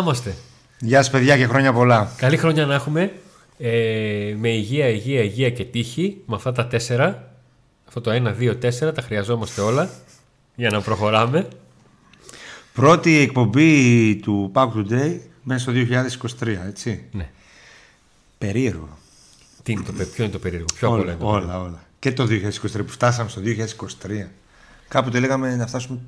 Να είμαστε. Γεια σας, παιδιά, και χρόνια πολλά. Καλή χρόνια να έχουμε. Ε, με υγεία, υγεία, υγεία και τύχη. Με αυτά τα τέσσερα. Αυτό το 1, 2, 4 τα χρειαζόμαστε όλα για να προχωράμε. Πρώτη εκπομπή του Pack Today μέσα στο 2023, έτσι. Ναι. Περίεργο. Τι είναι το, πε- ποιο είναι το περίεργο, πιο όλα, όλα είναι το όλα, όλα. Και το 2023 που φτάσαμε στο 2023. Κάποτε λέγαμε να φτάσουμε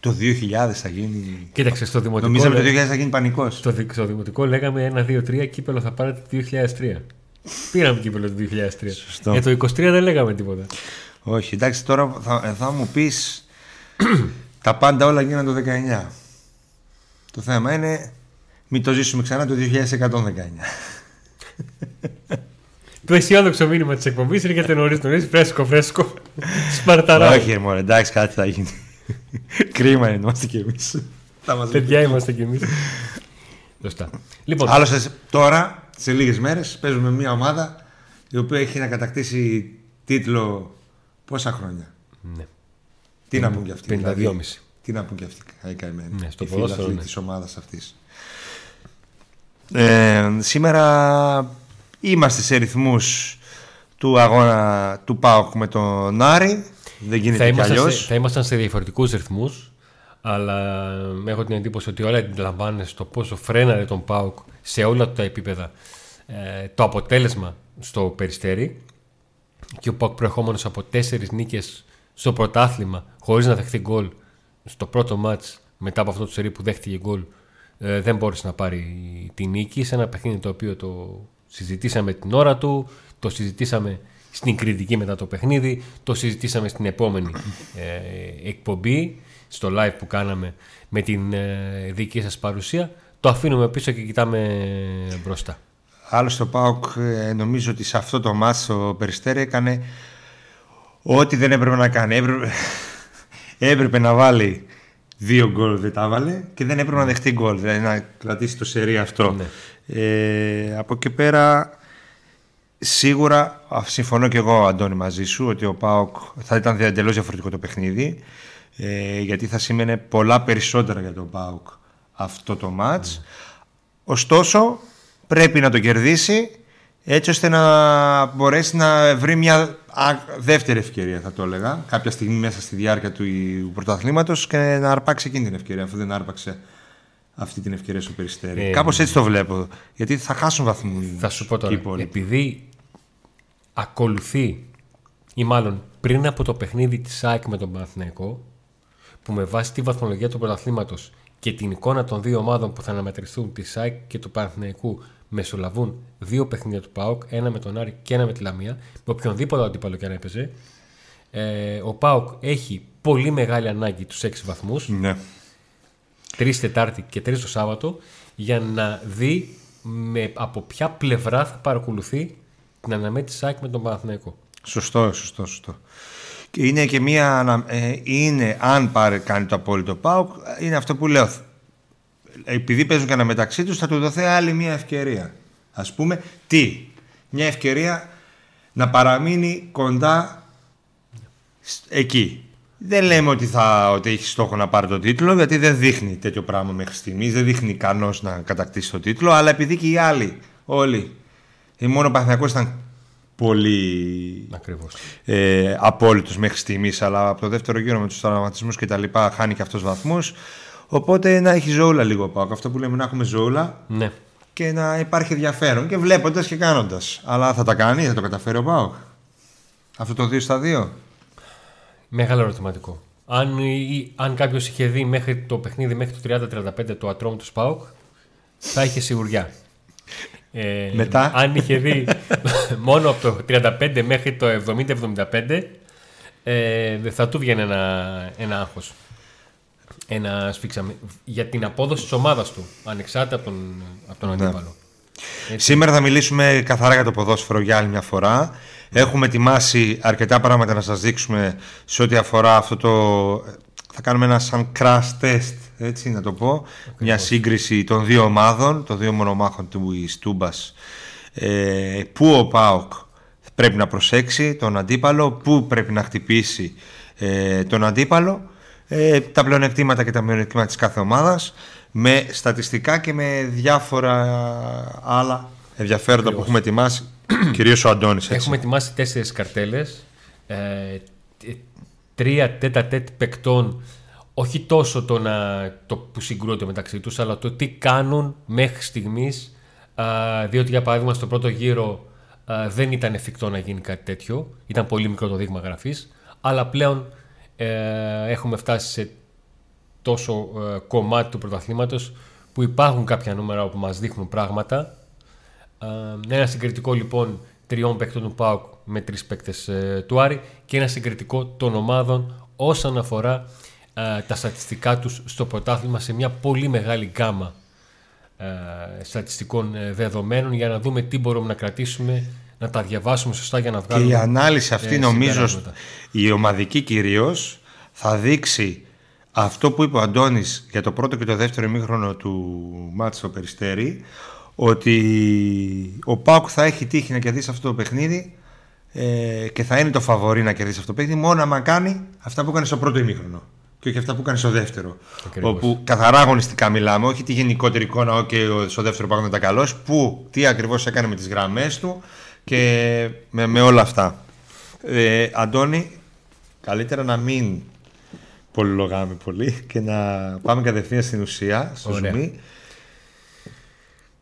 το 2000 θα γίνει. Κοίταξε, στο δημοτικό, Νομίζαμε το λέ- 2000 θα γίνει πανικός. στο, δι- στο δημοτικό λέγαμε 1-2-3 κύπελο θα πάρετε το 2003. Πήραμε κύπελο το 2003. Σωστό. Για το 23 δεν λέγαμε τίποτα. Όχι, εντάξει, τώρα θα, θα μου πεις τα πάντα όλα γίνανε το 19. Το θέμα είναι μην το ζήσουμε ξανά το 2119. Το αισιόδοξο μήνυμα της εκπομπής είναι για νωρίς νωρίς, φρέσκο, φρέσκο. Σπαρταρά. Όχι, ρε μωρέ, εντάξει, κάτι θα γίνει. Κρίμα είναι, είμαστε κι εμείς. Παιδιά είμαστε κι εμείς. Σωστά. Λοιπόν, Άλλωστε, τώρα, σε λίγες μέρες, παίζουμε μια ομάδα η οποία έχει να κατακτήσει τίτλο πόσα χρόνια; ναι. Τι να πούν κι αυτοί. 52,5. δηλαδή, τι να πούν κι αυτοί. οι καημένοι, Ναι, στο οι ποδόσφαιρο, φίλαθλοι ναι. της ομάδας αυτής. Ε, σήμερα είμαστε σε ρυθμούς του αγώνα του ΠΑΟΚ με τον Άρη. Δεν θα, γίνεται κι ήμασταν σε, αλλιώς. θα ήμασταν σε διαφορετικούς ρυθμούς, αλλά έχω την εντύπωση ότι όλα αντιλαμβάνεσαι στο πόσο φρέναρε τον Πάουκ σε όλα τα επίπεδα ε, το αποτέλεσμα στο περιστέρι και ο Πάουκ προερχόμενος από τέσσερις νίκες στο πρωτάθλημα χωρίς να δεχθεί γκολ στο πρώτο μάτς μετά από αυτό το σερί που δέχτηκε γκολ ε, δεν μπόρεσε να πάρει τη νίκη σε ένα παιχνίδι το οποίο το συζητήσαμε την ώρα του το συζητήσαμε στην κριτική μετά το παιχνίδι το συζητήσαμε στην επόμενη ε, εκπομπή στο live που κάναμε με την ε, δική σας παρουσία το αφήνουμε πίσω και κοιτάμε μπροστά Άλλωστε ο ΠΑΟΚ ε, νομίζω ότι σε αυτό το μάτς ο Περιστέρη έκανε ό,τι δεν έπρεπε να κάνει. Έπρεπε, έπρεπε να βάλει δύο γκολ, δεν τα βάλε και δεν έπρεπε να δεχτεί γκολ, δηλαδή να κρατήσει το σερί αυτό. Ναι. Ε, από εκεί πέρα σίγουρα α, συμφωνώ και εγώ Αντώνη μαζί σου ότι ο ΠΑΟΚ θα ήταν εντελώς διαφορετικό το παιχνίδι ε, γιατί θα σήμαινε πολλά περισσότερα για τον ΠΑΟΚ αυτό το μάτς. Ωστόσο πρέπει να το κερδίσει έτσι ώστε να μπορέσει να βρει μια α, δεύτερη ευκαιρία θα το έλεγα κάποια στιγμή μέσα στη διάρκεια του πρωταθλήματος και να αρπάξει εκείνη την ευκαιρία αφού δεν άρπαξε αυτή την ευκαιρία στο Περιστέρι. Ε, Κάπως έτσι το βλέπω γιατί θα χάσουν βαθμούς Θα σου πω και οι τώρα, υπόλοιποι. επειδή ακολουθεί ή μάλλον πριν από το παιχνίδι της ΑΕΚ με τον Παναθηναϊκό που με βάση τη βαθμολογία του πρωταθλήματος και την εικόνα των δύο ομάδων που θα αναμετρηθούν της ΑΕΚ και του Παναθηναϊκού μεσολαβούν δύο παιχνίδια του ΠΑΟΚ, ένα με τον Άρη και ένα με τη Λαμία, με οποιονδήποτε αντίπαλο και αν έπαιζε. Ε, ο ΠΑΟΚ έχει πολύ μεγάλη ανάγκη τους 6 βαθμούς, Ναι. τρεις Τετάρτη και τρεις το Σάββατο, για να δει με, από ποια πλευρά θα παρακολουθεί την αναμέτρηση της ΑΕΚ με τον Παναθηναϊκό. Σωστό, σωστό, σωστό. Και είναι και μία. ανα- ε, είναι, αν πάρει, κάνει το απόλυτο ΠΑΟΚ, είναι αυτό που λέω. Επειδή παίζουν και μεταξύ τους, θα του δοθεί άλλη μία ευκαιρία. Α πούμε, τι; Μια ευκαιρία να παραμείνει κοντά σ- εκεί. Δεν λέμε ότι, θα, ότι έχει στόχο να πάρει το τίτλο, γιατί δεν δείχνει τέτοιο πράγμα μέχρι στιγμής. Δεν δείχνει ικανός να κατακτήσει το τίτλο, αλλά επειδή και οι άλλοι, όλοι, ε, μόνο ο Παναθηναϊκός ήταν πολύ Ακριβώς. ε, απόλυτος μέχρι στιγμής αλλά από το δεύτερο γύρο με τους τραυματισμούς και τα λοιπά χάνει και αυτός βαθμούς οπότε να έχει ζωούλα λίγο πάω αυτό που λέμε να έχουμε ζωούλα Ναι. και να υπάρχει ενδιαφέρον και βλέποντας και κάνοντας αλλά θα τα κάνει, θα το καταφέρει ο Πάοκ; Αυτό το 2 στα 2 Μεγάλο ερωτηματικό. Αν, ή- αν κάποιος είχε δει μέχρι το παιχνίδι μέχρι το 30-35 το ατρόμ του ΣΠΑΟΚ, θα είχε σιγουριά. Ε, Μετά; Αν είχε δει μόνο από το 35 μέχρι το 70-75, ε, δεν θα του βγαίνει ένα, ένα άγχος. Ένα σφίξαμε. Για την απόδοση της ομάδας του, ανεξάρτητα από τον, από τον αντίπαλο. Σήμερα θα μιλήσουμε καθαρά για το ποδόσφαιρο για άλλη μια φορά. Έχουμε ετοιμάσει αρκετά πράγματα να σας δείξουμε σε ό,τι αφορά αυτό το... Θα κάνουμε ένα σαν crash test, έτσι να το πω. Μια σύγκριση των δύο ομάδων, των δύο μονομάχων του Ιστούμπας. Ε, πού ο ΠΑΟΚ πρέπει να προσέξει τον αντίπαλο, πού πρέπει να χτυπήσει ε, τον αντίπαλο, ε, τα πλεονεκτήματα και τα μειονεκτήματα της κάθε ομάδας. με στατιστικά και με διάφορα άλλα ενδιαφέροντα που έχουμε ετοιμάσει. Κυρίως ο Αντώνης. Έχουμε ετοιμάσει τέσσερις καρτέλες. Ε, τρία τέτα τέτ παικτών. Όχι τόσο το, να, το που συγκρούονται μεταξύ τους, αλλά το τι κάνουν μέχρι στιγμής. Διότι για παράδειγμα στο πρώτο γύρο δεν ήταν εφικτό να γίνει κάτι τέτοιο. Ήταν πολύ μικρό το δείγμα γραφής. Αλλά πλέον ε, έχουμε φτάσει σε τόσο ε, κομμάτι του πρωταθλήματος που υπάρχουν κάποια νούμερα που μας δείχνουν πράγματα. Ε, ένα συγκριτικό λοιπόν τριών παίκτων του ΠΑΟΚ με τρεις παίκτες ε, του Άρη και ένα συγκριτικό των ομάδων όσον αφορά τα στατιστικά τους στο πρωτάθλημα σε μια πολύ μεγάλη γκάμα στατιστικών δεδομένων για να δούμε τι μπορούμε να κρατήσουμε να τα διαβάσουμε σωστά για να βγάλουμε Και η ανάλυση αυτή νομίζω η ομαδική κυρίως θα δείξει αυτό που είπε ο Αντώνης για το πρώτο και το δεύτερο ημίχρονο του μάτς στο Περιστέρι ότι ο Πάουκ θα έχει τύχει να κερδίσει αυτό το παιχνίδι ε, και θα είναι το φαβορή να κερδίσει αυτό το παιχνίδι μόνο άμα κάνει αυτά που έκανε στο πρώτο ημίχρονο και όχι αυτά που έκανε στο δεύτερο. Ακριβώς. Όπου καθαρά αγωνιστικά μιλάμε, όχι τη γενικότερη εικόνα, ότι στο δεύτερο Πάουκ ήταν καλός, που τι ακριβώς έκανε με τις γραμμές του και με, με όλα αυτά. Ε, Αντώνη, καλύτερα να μην πολυλογάμε πολύ και να πάμε κατευθείαν στην ουσία, στο Ωραία. Λοιπόν.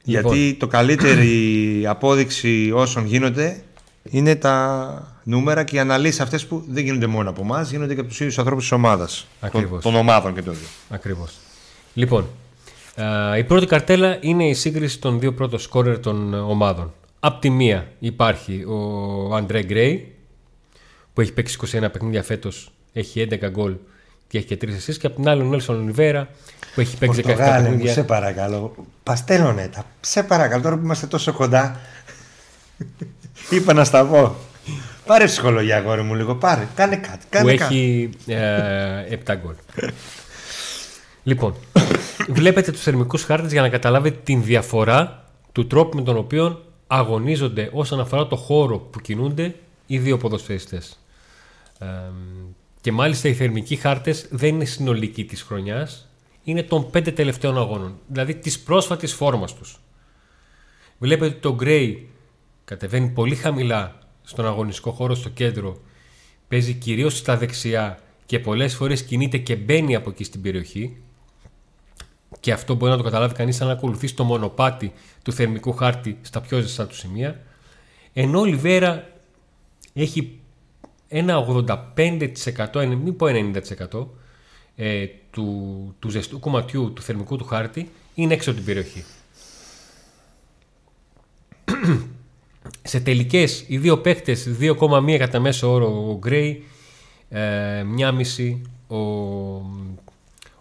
Γιατί το καλύτερη απόδειξη όσων γίνονται είναι τα νούμερα και οι αναλύσεις αυτές που δεν γίνονται μόνο από εμάς, γίνονται και από τους ίδιους ανθρώπους της ομάδας. Των, των ομάδων και των δύο. Ακριβώς. Λοιπόν, η πρώτη καρτέλα είναι η σύγκριση των δύο πρώτων σκόρερ των ομάδων. Απ' τη μία υπάρχει ο Αντρέ Γκρέι που έχει παίξει 21 παιχνίδια φέτος, έχει 11 γκολ και έχει και τρεις εσεί. Και απ' την άλλη ο Νέλσον Ολιβέρα που έχει παίξει 17 παιχνίδια. σε παρακαλώ. Παστέλωνε τα. Σε παρακαλώ τώρα που είμαστε τόσο κοντά. Είπα να στα πω. Πάρε ψυχολογία, αγόρι μου, λίγο. Πάρε, κάνε κάτι. Κάνε που έχει ε, 7 γκολ. λοιπόν, βλέπετε τους θερμικούς χάρτες για να καταλάβετε την διαφορά του τρόπου με τον οποίο αγωνίζονται όσον αφορά το χώρο που κινούνται οι δύο ποδοσφαιριστές. Ε, και μάλιστα οι θερμικοί χάρτες δεν είναι συνολικοί της χρονιάς, είναι των πέντε τελευταίων αγώνων, δηλαδή της πρόσφατης φόρμας τους. Βλέπετε ότι το Gray κατεβαίνει πολύ χαμηλά στον αγωνιστικό χώρο στο κέντρο, παίζει κυρίως στα δεξιά και πολλές φορές κινείται και μπαίνει από εκεί στην περιοχή και αυτό μπορεί να το καταλάβει κανείς αν ακολουθεί το μονοπάτι του θερμικού χάρτη στα πιο ζεστά του σημεία. Ενώ ο Λιβέρα έχει ένα 85%, μην πω 90% ε, του, του ζεστού κομματιού του θερμικού του χάρτη είναι έξω από την περιοχή. Σε τελικές οι δύο παίχτες 2,1 κατά μέσο όρο ο Γκρέι, ε, 1,5 ο,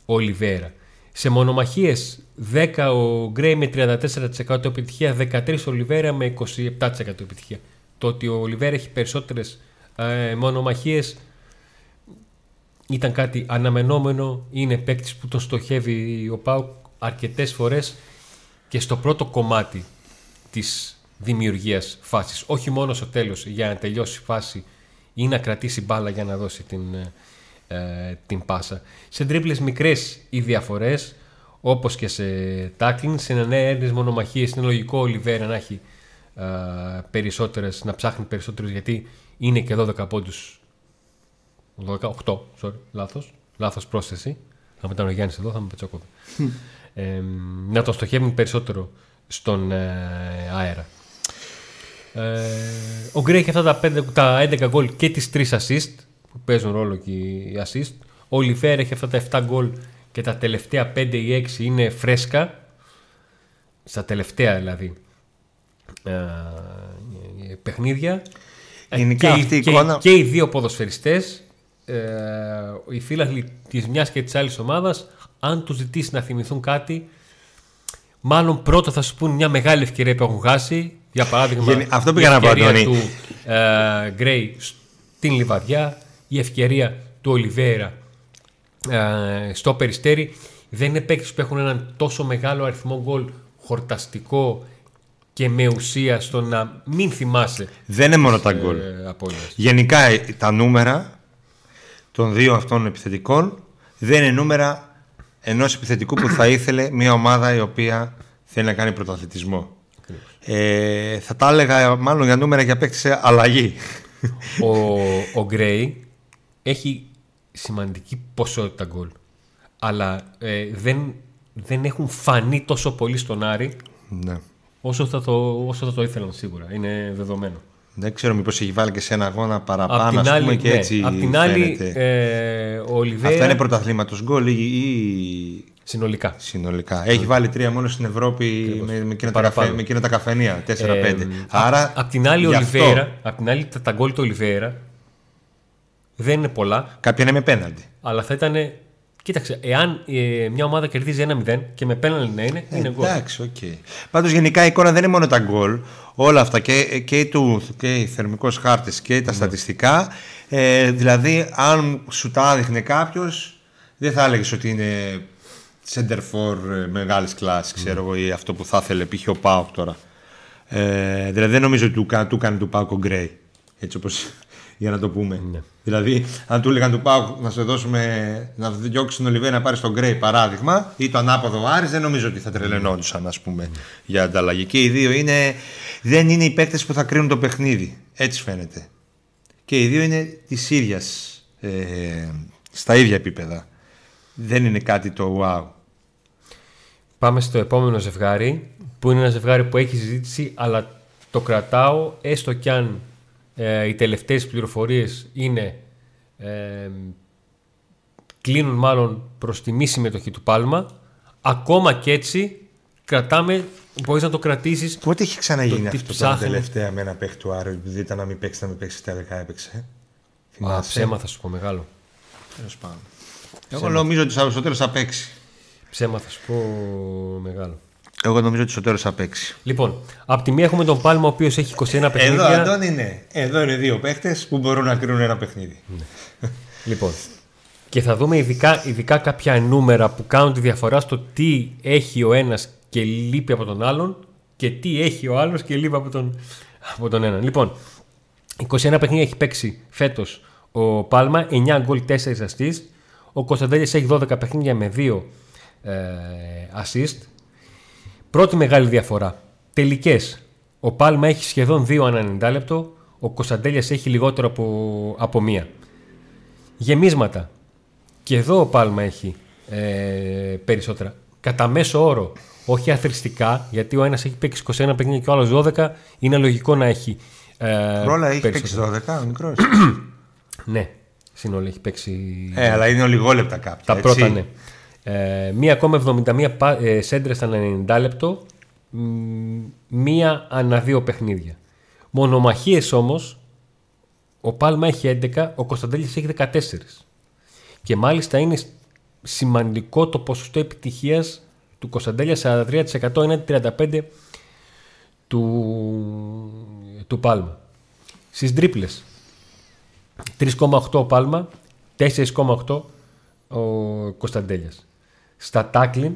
ο Λιβέρα. Σε μονομαχίες 10 ο Γκρέι με 34% επιτυχία, 13 ο Λιβέρα με 27% επιτυχία. Το ότι ο Λιβέρα έχει περισσότερες ε, μονομαχίες ήταν κάτι αναμενόμενο. Είναι παίκτης που τον στοχεύει ο Πάουκ αρκετές φορές και στο πρώτο κομμάτι της δημιουργίας φάσης. Όχι μόνο στο τέλος για να τελειώσει η φάση ή να κρατήσει μπάλα για να δώσει την, ε, ε, την πάσα. Σε τρίπλες μικρές οι διαφορές, όπως και σε τάκλιν, σε νέες μονομαχίες είναι λογικό ο Λιβέρα να έχει ε, περισσότερες, να ψάχνει περισσότερες γιατί είναι και 12 πόντους 12, 8, sorry, λάθος, λάθος πρόσθεση. Αν ήταν ο Γιάννης εδώ θα με πετσόκοβε. ε, να τον στοχεύουν περισσότερο στον ε, αέρα. Ε, ο Γκρέι έχει αυτά τα, 5, τα 11 γκολ και τις 3 assist που παίζουν ρόλο και οι assist. Ο Λιφέρ έχει αυτά τα 7 γκολ και τα τελευταία 5 ή 6 είναι φρέσκα. Στα τελευταία δηλαδή ε, παιχνίδια. Ε, και, αυτή η εικόνα... και, οι δύο ποδοσφαιριστές ε, οι φίλοι της μιας και της άλλης ομάδας αν τους ζητήσει να θυμηθούν κάτι μάλλον πρώτα θα σου πούν μια μεγάλη ευκαιρία που έχουν χάσει για παράδειγμα Αυτό πήγα να πω του ε, Γκρέι στην Λιβαδιά η ευκαιρία του Ολιβέρα ε, στο Περιστέρι δεν είναι παίκτες που έχουν έναν τόσο μεγάλο αριθμό γκολ χορταστικό και με ουσία στο να μην θυμάσαι. Δεν είναι μόνο τα γκολ. Ε, Γενικά τα νούμερα των δύο αυτών επιθετικών δεν είναι νούμερα ενός επιθετικού που θα ήθελε μια ομάδα η οποία θέλει να κάνει πρωταθλητισμό. Ε, θα τα έλεγα μάλλον για νούμερα για παίκτη σε αλλαγή. Ο, ο Γκρέι έχει σημαντική ποσότητα γκολ. Αλλά ε, δεν, δεν έχουν φανεί τόσο πολύ στον Άρη ναι. όσο θα το, όσο θα το ήθελαν σίγουρα. Είναι δεδομένο. Δεν ξέρω μήπως έχει βάλει και σε ένα αγώνα παραπάνω, Απ' την ας άλλη, πούμε, και ναι. έτσι Απ' την άλλη, φαίνεται. ε, ο Ολιβέρα. Αυτά είναι πρωταθλήματος γκολ ή, ή Συνολικά. συνολικά. Έχει βάλει τρία μόνο στην Ευρώπη με, με, εκείνα τα Παραπάνω. καφέ, με εκείνα τα καφενεία. 4-5. Ε, Άρα. απ' απ' την άλλη, ο γι' αυτό Ολιβέρα, απ' την άλλη, τα, τα γκολ του Ολιβέρα δεν είναι πολλά, Κάποια είναι με πέναντι. αλλά θα ήταν. Κοίταξε, εάν ε, μια ομάδα κερδίζει 1-0 και με πέναλτι να είναι, είναι γκολ. Εντάξει, οκ. Πάντως γενικά η εικόνα δεν είναι μόνο τα γκολ. Όλα αυτά και, και, του, και ο θερμικός χάρτης και Ναι. τα στατιστικά. Ε, δηλαδή, αν σου τα έδειχνε κάποιος, δεν θα έλεγες ότι είναι σέντερ φορ μεγάλης κλάσης, ξέρω εγώ, ή αυτό που θα ήθελε π.χ. ο ΠΑΟΚ τώρα. Ε, δηλαδή, δεν νομίζω ότι του, κα- του κάνει του ΠΑΟΚ ο Γκρέι. Έτσι όπως για να το πούμε. Ναι. Δηλαδή, αν του έλεγαν του ΠΑΟΚ να σε δώσουμε να διώξει τον Ολιβέ να πάρει τον Γκρέι παράδειγμα ή το ανάποδο ο Άρης, δεν νομίζω ότι θα τρελαινόντουσαν ας πούμε, για ανταλλαγή. Και οι δύο είναι, δεν είναι οι παίκτες που θα κρίνουν το παιχνίδι. Έτσι φαίνεται. Και οι δύο είναι της ίδιας ε, στα ίδια επίπεδα. Δεν είναι κάτι το wow. Πάμε στο επόμενο ζευγάρι, που είναι ένα ζευγάρι που έχει συζήτηση, αλλά το κρατάω έστω κι αν ε, οι τελευταίες πληροφορίες είναι ε, κλείνουν μάλλον προς τη μη συμμετοχή του Πάλμα. Ακόμα και έτσι κρατάμε, μπορείς να το κρατήσεις Πότε έχει ξαναγίνει Το τις αυτό το ψάχνουμε. τελευταία με ένα παίχτη του Άρη, επειδή ήταν να μην παίξει, να μην παίξει τελικά έπαιξε. Α, Θυμάσαι; ψέμα θα σου πω μεγάλο. Τέλος πάντων. Εγώ νομίζω ότι στο τέλο θα παίξει. Ψέμα θα σου πω μεγάλο. Εγώ νομίζω ότι στο τέλο θα παίξει. Λοιπόν, από τη μία έχουμε τον Πάλμα ο οποίος έχει 21 Εδώ, παιχνίδια. Αντώνη, είναι. Εδώ είναι δύο παίχτες που μπορούν να κρίνουν ένα παιχνίδι. Λοιπόν, και θα δούμε ειδικά, ειδικά κάποια νούμερα που κάνουν τη διαφορά στο τι έχει ο ένας και λείπει από τον άλλον και τι έχει ο άλλος και λείπει από τον, από τον έναν. Λοιπόν, 21 παιχνίδια έχει παίξει φέτος ο Πάλμα, 9 γκολ, 4 assist. Ο Κωνσταντέλης έχει 12 παιχνίδια με 2 ε, assist. Πρώτη μεγάλη διαφορά. Τελικές. Ο Πάλμα έχει σχεδόν 2 ανά 90 λεπτό. Ο Κωνσταντέλιας έχει λιγότερο από, από μία. Γεμίσματα. Και εδώ ο Πάλμα έχει ε, περισσότερα. Κατά μέσο όρο, όχι αθρηστικά, γιατί ο ένας έχει παίξει 21 παιχνίδια και ο άλλος 12, είναι λογικό να έχει ε, Ρόλα έχει περισσότερα. παίξει 12, ο μικρός. Ναι, σύνολο έχει παίξει ε, αλλά είναι ολιγόλεπτα κάποια. τα έτσι. πρώτα, ναι. Ε, μία ακόμα 71 πα- ε, σέντρες ανά 90 λεπτό, μ, μία ανά δύο παιχνίδια. Μονομαχίες όμως, ο Πάλμα έχει 11, ο Κωνσταντέλης έχει 14. Και μάλιστα είναι σημαντικό το ποσοστό επιτυχίας του Κωνσταντέλια 43% έναντι 35% του, του Πάλμα. Στις τρίπλες 3,8 ο Πάλμα, 4,8 ο Κωνσταντέλιας. Στα τάκλιν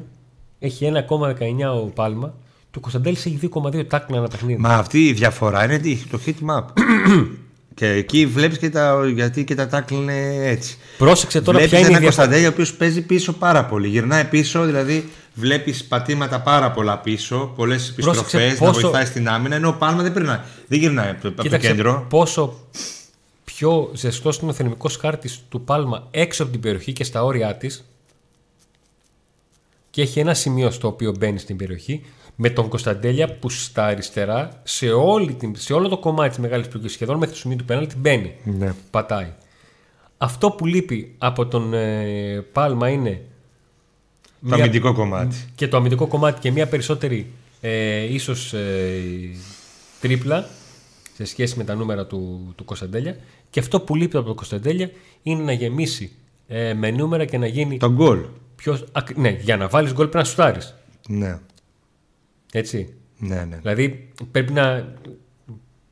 έχει 1,19 ο Πάλμα και ο Κωνσταντέλης έχει 2,2 τάκλιν ανά παιχνίδι. Μα αυτή η διαφορά είναι τι- το heat map. και εκεί βλέπεις και τα, γιατί και τα tackle είναι έτσι. Πρόσεξε τώρα Βλέπεις ποια είναι η ένα διαφορά. Κωνσταντέλια ο οποίος παίζει πίσω πάρα πολύ. Γυρνάει πίσω, δηλαδή βλέπεις πατήματα πάρα πολλά πίσω, πολλές επιστροφές, να πόσο- βοηθάει στην άμυνα. Ενώ ο Πάλμα δεν, περνάει, δεν γυρνάει από το, από το Κοίταξε κέντρο. πόσο πιο ζεστός είναι ο θερμικό χάρτης του Πάλμα έξω από την περιοχή και στα όρια της. Και έχει ένα σημείο στο οποίο μπαίνει στην περιοχή με τον Κωνσταντέλια που στα αριστερά σε, όλη την, σε όλο το κομμάτι της μεγάλης περιοχή, σχεδόν μέχρι το σημείο του πέναλτη, μπαίνει. Ναι. Πατάει. Αυτό που λείπει από τον ε, Πάλμα είναι Το αμυντικό κομμάτι. και το αμυντικό κομμάτι και μια περισσότερη ε, ίσως ε, τρίπλα σε σχέση με τα νούμερα του, του Κωνσταντέλια και αυτό που λείπει από τον Κωνσταντέλια είναι να γεμίσει ε, με νούμερα και να γίνει Το γκολ. Πιο... ακ- ναι, για να βάλεις γκολ πρέπει να σουτάρεις. Ναι. Έτσι. Ναι, ναι. Δηλαδή πρέπει να,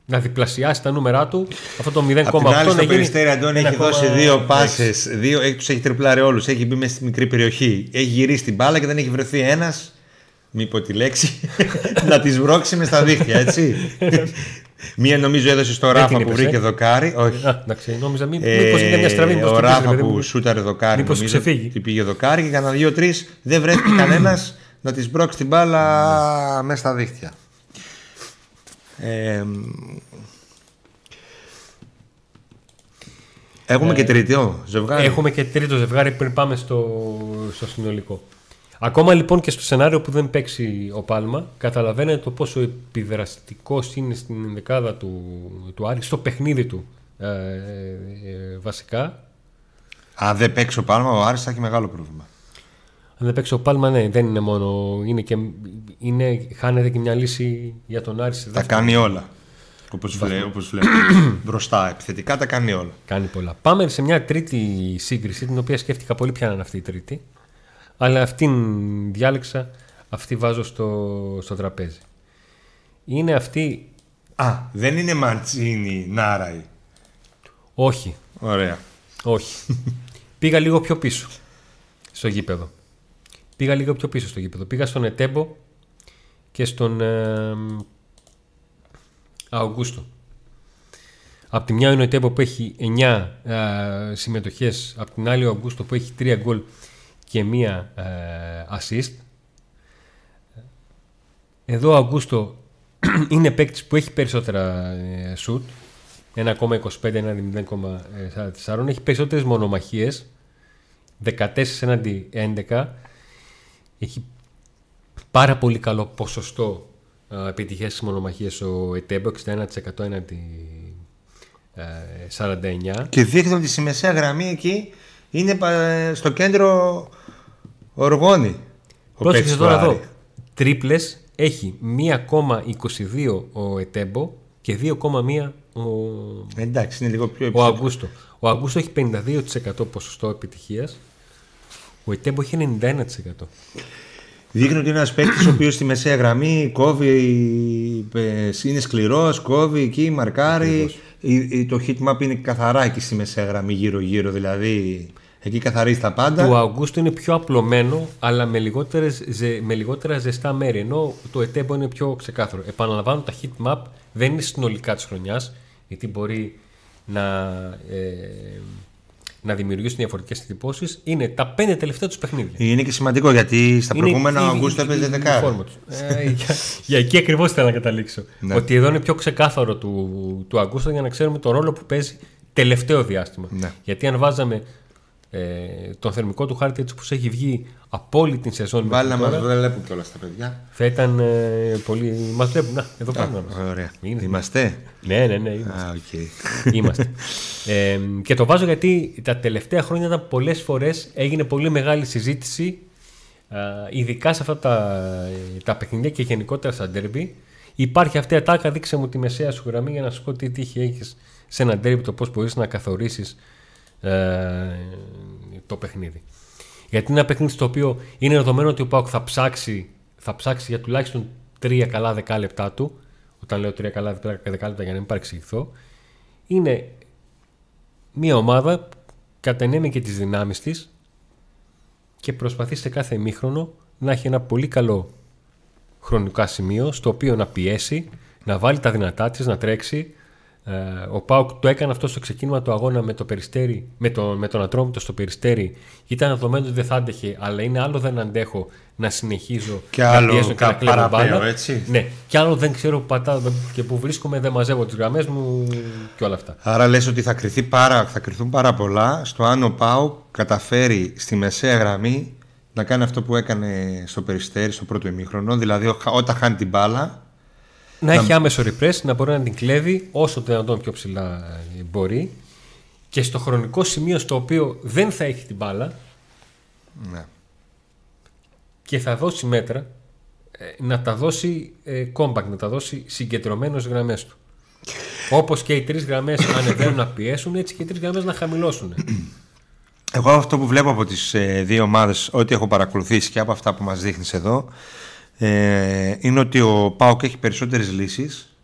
να διπλασιάσει τα νούμερά του αυτό το 0,8 Απ' την άλλη, να στο γίνει περιστέρι, Αντώνη, έχει 1,6. δώσει δύο πάσες. Δύο, έχει- τους έχει τριπλάρει όλους. Έχει μπει μέσα στη μικρή περιοχή. Έχει γυρίσει την μπάλα και δεν έχει βρεθεί ένας. Μη πω τη λέξη. να τη βρώξει μες στα δίχτυα, έτσι. Μία νομίζω έδωσε στο Δεν Ράφα την που είπες, βρήκε ε. δοκάρι. Όχι. Α, εντάξει, νόμιζα μη, Ε, μήπως είναι μια στραβή. μήπως ο το πήγες, Ράφα παιδί που μου. σούταρε δοκάρι. Μήπως νομίζω ξεφύγει. ότι πήγε δοκάρι και κανένα δύο-τρεις δεν βρέθηκε κανένας να της μπρώξει την μπάλα μέσα στα δίχτυα. Ε, έχουμε και τρίτο ζευγάρι. Έχουμε και τρίτο ζευγάρι πριν πάμε στο, στο συνολικό. Ακόμα λοιπόν και στο σενάριο που δεν παίξει ο Πάλμα, καταλαβαίνετε το πόσο επιδραστικός είναι στην δεκάδα του, του Άρη, στο παιχνίδι του ε, ε, βασικά. Αν δεν παίξει ο Πάλμα, ο Άρης θα έχει μεγάλο πρόβλημα. Αν δεν παίξει ο Πάλμα, ναι, δεν είναι μόνο. Είναι και, είναι, χάνεται και μια λύση για τον Άρη. σε Τα δεύτερο. κάνει όλα. Όπως όπως βλέπετε. Μπροστά, επιθετικά τα κάνει όλα. Κάνει πολλά. Πάμε σε μια τρίτη σύγκριση, την οποία σκέφτηκα πολύ ποια να είναι αυτή η τρίτη. Αλλά αυτήν διάλεξα, αυτή βάζω στο, στο τραπέζι. Είναι αυτή, Α, δεν είναι Μαντσίνη Νάραη. όχι, Ωραία. όχι. Πήγα λίγο πιο πίσω στο γήπεδο. Πήγα λίγο πιο πίσω στο γήπεδο. Πήγα στον Ετέμπο και στον ε, Αουγκούστο. Απ' τη μια είναι ο Ετέμπο που έχει 9 ε, συμμετοχές, απ' την άλλη ο Αουγκούστο που έχει 3 γκολ και μία ε, assist. Εδώ ο Αουγκούστο είναι παίκτης που έχει περισσότερα ε, shoot. 1,25, ένα 0,44. Έχει περισσότερες μονομαχίες. 14 έναντι 11. Έχει πάρα πολύ καλό ποσοστό ε, επιτυχίας στις μονομαχίες ο Ετέμπο, 61% έναντι ε, 49. Και δείχνει ότι στη μεσαία γραμμή εκεί είναι πα- στο κέντρο οργόνη. Ο Πρόσεξε παίκτης του τώρα εδώ. Άρη. Τρίπλες έχει 1,22 ο Ετέμπο και 2,1 ο, Εντάξει, είναι λίγο πιο ο υψηλό. Αγκούστο. Ο Αγκούστο έχει 52% ποσοστό επιτυχίας. Ο Ετέμπο έχει 91%. Δείχνει ότι είναι ένας παίκτης ο οποίος στη μεσαία γραμμή κόβει, ε, είναι σκληρός, κόβει εκεί, μαρκάρει. Ακριβώς. Η- η- Το hit map είναι καθαρά εκεί στη μεσαία γραμμή, γύρω-γύρω. Δηλαδή εκεί καθαρίζει τα πάντα. Το Αγκούστο είναι πιο απλωμένο, αλλά με, λιγότερες, ζε- με λιγότερα ζεστά μέρη. Ενώ το Ετέμπο είναι πιο ξεκάθαρο. Επαναλαμβάνω, τα heat map δεν είναι συνολικά της χρονιάς, γιατί μπορεί να, ε, να δημιουργήσουν διαφορετικές εντυπώσει. Είναι τα πέντε τελευταία τους παιχνίδια. Είναι και σημαντικό γιατί στα Είναι προηγούμενα η- ο η- Αγκούστο η- έπαιζε η- η δεκάρα. φόρμα τους. Ε, για, για εκεί ακριβώς θέλω να καταλήξω. Ναι. Ότι εδώ είναι πιο ξεκάθαρο του, του Αγκούστο για να ξέρουμε τον ρόλο που παίζει τελευταίο διάστημα. Ναι. Γιατί αν βάζαμε ε, τον θερμικό του χάρτη έτσι όπως έχει βγει από όλη την σεζόν Βάλει να μέχρι μας τώρα, βλέπουν κιόλας τα παιδιά. θα ήταν ε, πολύ. Μας βλέπουν. Να, εδώ πάνω. μας. Ωραία. Είναι. Είμαστε; Ναι, ναι, ναι. Είμαστε. Α, οκ. Είμαστε. ε, και το βάζω γιατί τα τελευταία χρόνια ήταν πολλές φορές έγινε πολύ μεγάλη συζήτηση α, ειδικά σε αυτά τα, τα παιχνίδια και γενικότερα στα ντέρμπι. Υπάρχει αυτή η ατάκα, δείξε μου τη μεσαία σου γραμμή για να σου πω τι τύχη έχεις σε ένα ντέρμπι, το πώς μπορείς να καθορίσεις ε, το παιχνίδι. Γιατί είναι ένα παιχνίδι στο οποίο είναι δεδομένο ότι ο Πάοκ θα ψάξει, θα ψάξει για τουλάχιστον τρία καλά δεκάλεπτά του. Όταν λέω τρία καλά δεκάλεπτα για να μην παρεξηγηθώ, είναι μια ομάδα που κατενέμει και τις δυνάμεις της και προσπαθεί σε κάθε ημίχρονο να έχει ένα πολύ καλό χρονικά σημείο στο οποίο να πιέσει, να βάλει τα δυνατά της, να τρέξει. Ε, ο Πάουκ το έκανε αυτό στο ξεκίνημα του αγώνα με, το περιστέρι, με, το, με τον Ατρόμητο στο περιστέρι. Ήταν δεδομένο ότι δεν θα άντεχε, αλλά είναι άλλο δεν αντέχω να συνεχίζω Και να άλλο πιέζω και να κα- κλέβω παραπέω, μπάλα. έτσι. Ναι, και άλλο δεν ξέρω που πατάω και που βρίσκομαι, δεν μαζεύω τις γραμμές μου και όλα αυτά. Άρα λες ότι θα, κρυθεί πάρα, θα κρυθούν πάρα πολλά στο αν ο Πάου καταφέρει στη μεσαία γραμμή να κάνει αυτό που έκανε στο Περιστέρι στο πρώτο ημίχρονο. Δηλαδή ο- όταν χάνει την μπάλα Να έχει άμεσο repress, να μπορεί να την κλέβει όσο το δυνατόν πιο ψηλά ε, μπορεί και στο χρονικό σημείο στο οποίο δεν θα έχει την μπάλα ναι. και θα δώσει μέτρα ε, να τα δώσει ε, compact, να τα δώσει συγκεντρωμένως γραμμές του. Όπως και οι τρεις γραμμές ανεβαίνουν να πιέσουν, έτσι και οι τρεις γραμμές να χαμηλώσουν. Εγώ αυτό που βλέπω από τις ε, δύο ομάδες, ό,τι έχω παρακολουθήσει και από αυτά που μας δείχνεις εδώ, ε, είναι ότι ο ΠΑΟΚ έχει περισσότερες λύσεις,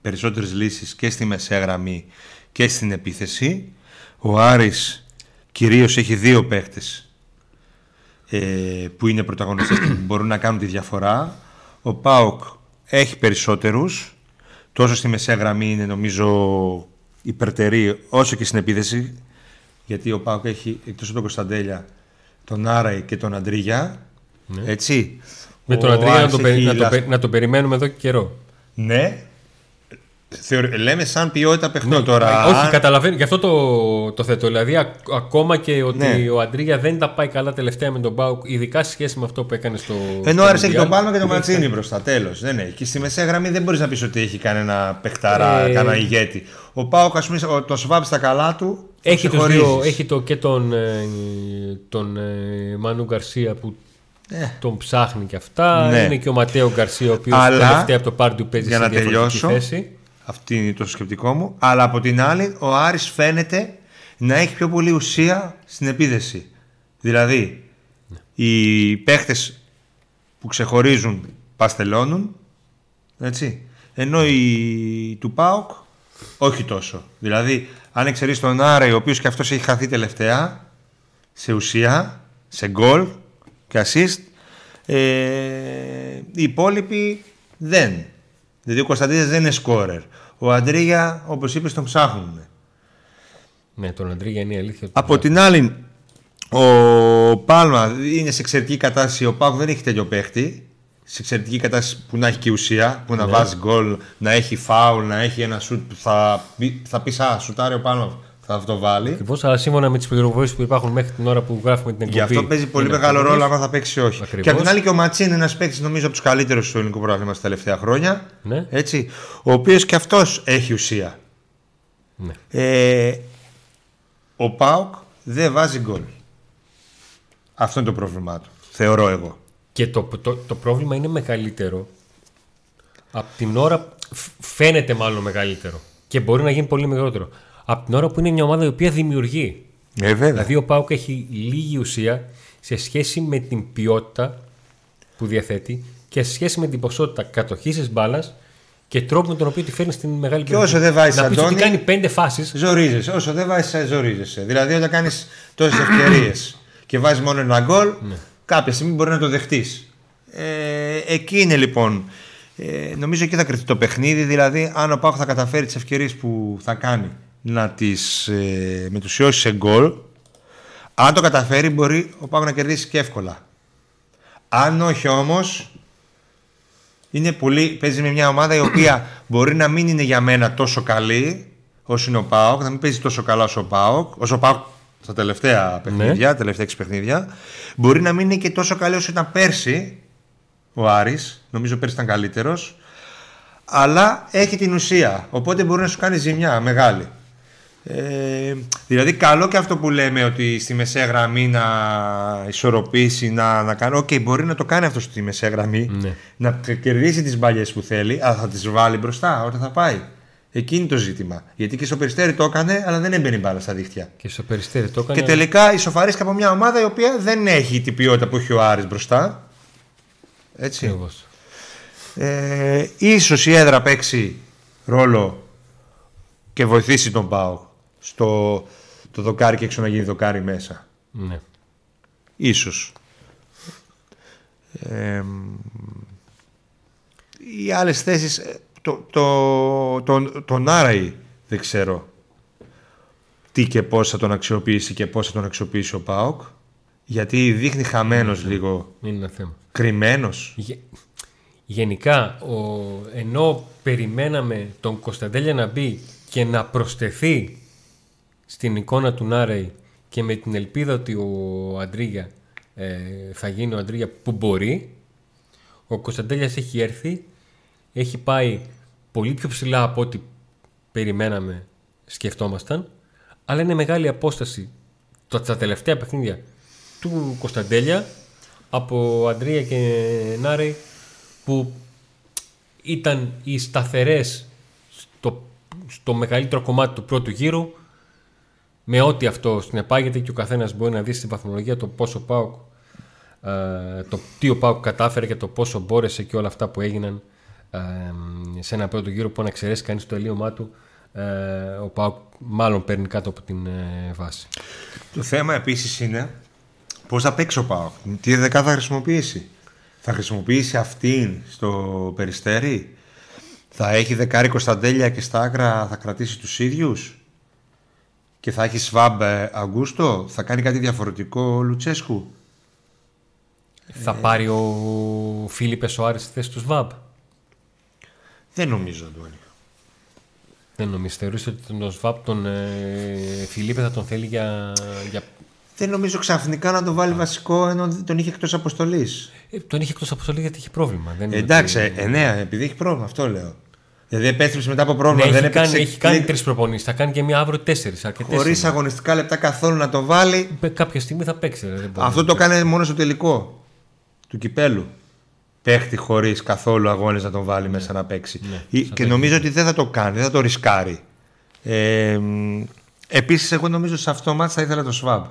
περισσότερες λύσεις και στη μεσαία γραμμή και στην επίθεση. Ο Άρης κυρίως έχει δύο παίχτες ε, που είναι πρωταγωνιστές και που μπορούν να κάνουν τη διαφορά. Ο ΠΑΟΚ έχει περισσότερους τόσο στη μεσαία γραμμή είναι νομίζω υπερτερή όσο και στην επίθεση γιατί ο Πάοκ έχει εκτός από τον Κωνσταντέλια τον Άραη και τον Αντρίγια έτσι Με τον Ο Αντρίγια να, Άρης τον περι- έχει να, τον λασ- περι- να τον περιμένουμε εδώ και καιρό. ναι Θεωρ- λέμε σαν ποιότητα παιχνών τώρα Όχι, αν- καταλαβαίνω. Γι' αυτό το, το θέτω. Δηλαδή, α- ακόμα και ότι Ναι. ο Αντρίγια δεν τα πάει καλά τελευταία με τον Μπάουκ, ειδικά σε σχέση με αυτό που έκανε στο. Ενώ στο άρεσε έχει Mundial. τον Πάλμα και τον Ματσίνη μπροστά. Τέλος. Δεν έχει. Και στη μεσαία γραμμή δεν μπορείς να πεις ότι έχει κανένα παιχταρά, Ε, κανένα ηγέτη. Ο Πάοκ, ας πούμε, ο- το Σβάμπ στα καλά του. Έχει, τους ξεχωρίζεις. δύο, έχει το, και τον, ε, τον ε, Μανού Γκαρσία που Ε. τον ψάχνει και αυτά. Ναι. Είναι και ο Ματέο Γκαρσία ο οποίος Αλλά, τελευταία από το Πάρντιου παίζει για σε να διαφορετική τελειώσω, θέση. Αυτή είναι το σκεπτικό μου. Αλλά από την άλλη, ο Άρης φαίνεται να έχει πιο πολύ ουσία στην επίδεση. Δηλαδή, οι παίχτες που ξεχωρίζουν παστελώνουν. Έτσι. Ενώ οι του ΠΑΟΚ όχι τόσο. Δηλαδή, αν εξαιρείς τον Άρα, ο οποίος και αυτός έχει χαθεί τελευταία, σε ουσία, σε γκολ και assist, ε, οι υπόλοιποι δεν. Δηλαδή ο Κωνσταντίνας δεν είναι σκόρερ. Ο Αντρίγια, όπως είπες, τον ψάχνουν. Ναι, τον Αντρίγια είναι η αλήθεια. ότι Από την άλλη, ο Πάλμα είναι σε εξαιρετική κατάσταση. Ο Πάκου δεν έχει τέτοιο παίχτη. Σε εξαιρετική κατάσταση που να έχει και ουσία, που να βάζει γκολ, να έχει φάουλ, να έχει ένα σουτ που θα, πει- θα πεις Α, σουτάρει ο Πάλμα, θα αυτό βάλει. Ακριβώς, αλλά σύμφωνα με τις πληροφορίες που υπάρχουν μέχρι την ώρα που γράφουμε την εκπομπή. Γι' αυτό παίζει πολύ είναι μεγάλο ακριβώς. ρόλο αν θα παίξει ή όχι. Ακριβώς. Και απ' την άλλη και ο Ματσίν είναι ένας παίκτης νομίζω από τους καλύτερους του ελληνικού πρωτάθλημα τα τελευταία χρόνια. Ναι. Έτσι, ο οποίος και αυτός έχει ουσία. Ναι. Ε, ο Πάουκ δεν βάζει γκολ. Αυτό είναι το πρόβλημά του. Θεωρώ εγώ. Και το, το, το πρόβλημα είναι μεγαλύτερο. Από την ώρα. φ- Φαίνεται μάλλον μεγαλύτερο. Και μπορεί να γίνει πολύ μεγαλύτερο. Από την ώρα που είναι μια ομάδα η οποία δημιουργεί. Ε, βέβαια. Δηλαδή ο Πάουκ έχει λίγη ουσία σε σχέση με την ποιότητα που διαθέτει και σε σχέση με την ποσότητα κατοχής τη μπάλας και τρόπο με τον οποίο τη φέρνει στην μεγάλη Και όσο δεν βάζεις, Να πεις ότι Αντώνη- κάνει πέντε φάσεις. Ζορίζεσαι. Όσο δεν βάζει, ζορίζεσαι. Δηλαδή, όταν κάνεις τόσες ευκαιρίες και βάζεις μόνο ένα γκολ, Ναι. κάποια στιγμή μπορεί να το δεχτείς. Ε, εκεί είναι λοιπόν. Ε, νομίζω εκεί θα κρυφτεί το παιχνίδι. Δηλαδή, αν ο Πάκο θα καταφέρει τις ευκαιρίες που θα κάνει να τις ε, μετουσιώσει σε γκολ, αν το καταφέρει, μπορεί ο Πάκο να κερδίσει και εύκολα. Αν όχι όμως, είναι πολύ, παίζει με μια ομάδα η οποία μπορεί να μην είναι για μένα τόσο καλή όσο είναι ο Πάοκ, να μην παίζει τόσο καλά όσο ο Πάοκ, όσο ο Πάοκ στα τελευταία παιχνίδια, τελευταία έξι παιχνίδια. Μπορεί να μην είναι και τόσο καλή όσο ήταν πέρσι ο Άρης, νομίζω πέρσι ήταν καλύτερος, αλλά έχει την ουσία, οπότε μπορεί να σου κάνει ζημιά μεγάλη. Ε, δηλαδή καλό και αυτό που λέμε ότι στη μεσαία γραμμή να ισορροπήσει, να, να κάνει. Οκ, μπορεί να το κάνει αυτό στη μεσαία γραμμή. Ναι. Να κερδίσει τις μπαλιές που θέλει, αλλά θα τις βάλει μπροστά όταν θα πάει. Εκείνη το ζήτημα. Γιατί και στο Περιστέρι το έκανε, αλλά δεν έμπαινε η μπάλα στα δίχτυα. Και στο Περιστέρι το έκανε. Και τελικά ισοφαρίστηκε από μια ομάδα η οποία δεν έχει την ποιότητα που έχει ο Άρης μπροστά. Έτσι. Ακριβώς. Ε, ίσως η έδρα παίξει ρόλο και βοηθήσει τον Πάο στο το δοκάρι και έξω να γίνει δοκάρι μέσα. Ναι. Ίσως. Ε, οι άλλες θέσεις ε, το, το, τον, τον Άραη δεν ξέρω τι και πώς θα τον αξιοποιήσει και πώς θα τον αξιοποιήσει ο ΠΑΟΚ γιατί δείχνει χαμένος λίγο Είναι ένα θέμα. κρυμμένος Γε- Γενικά, ο... ενώ περιμέναμε τον Κωνσταντέλια να μπει και να προσθεθεί στην εικόνα του Νάρεϊ και με την ελπίδα ότι ο Αντρίγια ε, θα γίνει ο Αντρίγια που μπορεί, ο Κωνσταντέλιας έχει έρθει, έχει πάει πολύ πιο ψηλά από ό,τι περιμέναμε, σκεφτόμασταν, αλλά είναι μεγάλη απόσταση τα τα τελευταία παιχνίδια του Κωνσταντέλια από Αντρία και Νάρη που ήταν οι σταθερές στο, στο μεγαλύτερο κομμάτι του πρώτου γύρου με ό,τι αυτό συνεπάγεται και ο καθένας μπορεί να δεις στην βαθμολογία το πόσο ΠΑΟΚ ε, το τι ο ΠΑΟΚ κατάφερε και το πόσο μπόρεσε και όλα αυτά που έγιναν ε, σε ένα πρώτο γύρο που να εξαιρέσει κανείς το ελίωμά του ε, ο ΠΑΟΚ μάλλον παίρνει κάτω από την ε, βάση. Το θέμα επίσης είναι πώς θα παίξει ο ΠΑΟΚ, τι δεκάδα θα χρησιμοποιήσει. Θα χρησιμοποιήσει αυτήν στο περιστέρι, Θα έχει δεκάρι Κωνσταντέλια και στα άκρα θα κρατήσει τους ίδιους και θα έχεις Σβάμπ ε, Αγκούστο. Θα κάνει κάτι διαφορετικό ο Λουτσέσκου; Θα πάρει ο Φίλιππες Σοάρη στη θέση του Σβάμπ; Δεν νομίζω, Αντώνη. Δεν νομίζω. Θεωρείς ότι τον Σβάμπ τον ε, Φιλίππε θα τον θέλει για, για Δεν νομίζω ξαφνικά να τον βάλει βασικό ενώ τον είχε εκτός αποστολής. Ε, τον είχε εκτός αποστολής γιατί είχε πρόβλημα. Δεν είναι Εντάξει, ότι- ε, ναι, επειδή έχει πρόβλημα, αυτό λέω. Δηλαδή επέστρεψε μετά από Ναι, πρόβλημα. έχει, δεν κάνει, έπαιξε έχει κάνει κλικ, τρεις προπονήσεις. Θα κάνει και μία αύριο τέσσερις. χωρίς αγωνιστικά λεπτά καθόλου να τον βάλει. Κάποια στιγμή θα παίξει. ρε, δεν μπορεί Αυτό να το παίξει. κάνει μόνο στο τελικό του κυπέλου. Παίχτη χωρίς καθόλου αγώνες να τον βάλει μέσα να παίξει. Ναι, Ή- σαν και τέτοιο. νομίζω ότι δεν θα το κάνει, δεν θα το ρισκάρει. Ε, Επίσης, εγώ νομίζω σε αυτό το μάτι θα ήθελα το Σβάμπ.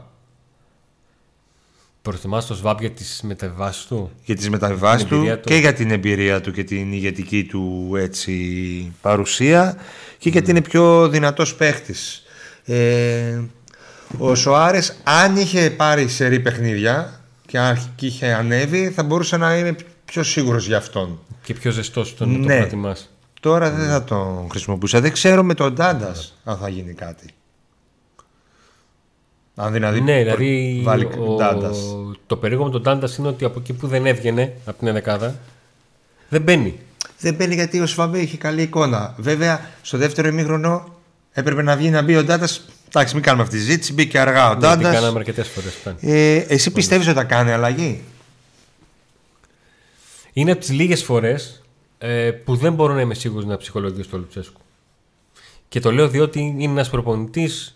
Προτιμάς το Σβάμπ για τις μεταβάσει του; Για τις μεταβιβάσεις Την του, εμπειρία του. και για την εμπειρία του και την ηγετική του έτσι, παρουσία και γιατί είναι πιο δυνατός παίχτης. Ε, ο Σοάρες αν είχε πάρει σερή παιχνίδια και αν και είχε ανέβει θα μπορούσε να είναι πιο σίγουρος για αυτόν. Και πιο ζεστός τον Ναι. το προτιμά. Τώρα δεν θα τον χρησιμοποιούσα. Δεν ξέρω με τον Ντάντας αν θα γίνει κάτι. Αν δηλαδή, Ναι, δηλαδή βάλει ο, Ντάντας. το περίεργο με τον Τάντας είναι ότι από εκεί που δεν έβγαινε από την ενδεκάδα δεν μπαίνει. Δεν μπαίνει γιατί ο Σφαμπέ είχε καλή εικόνα. Βέβαια, στο δεύτερο ημίχρονο έπρεπε να βγει να μπει ο Ντάντα. Εντάξει, μην κάνουμε αυτή τη ζήτηση. Μπήκε αργά ο Ναι, τι κάναμε Ντάντα. αρκετές φορές. Ε, εσύ πιστεύεις ότι θα κάνει αλλαγή; Είναι από τις λίγες φορές ε, που δεν μπορώ να είμαι σίγουρος να ψυχολογήσω το Λουτσέσκου. Και το λέω διότι είναι ένας προπονητής.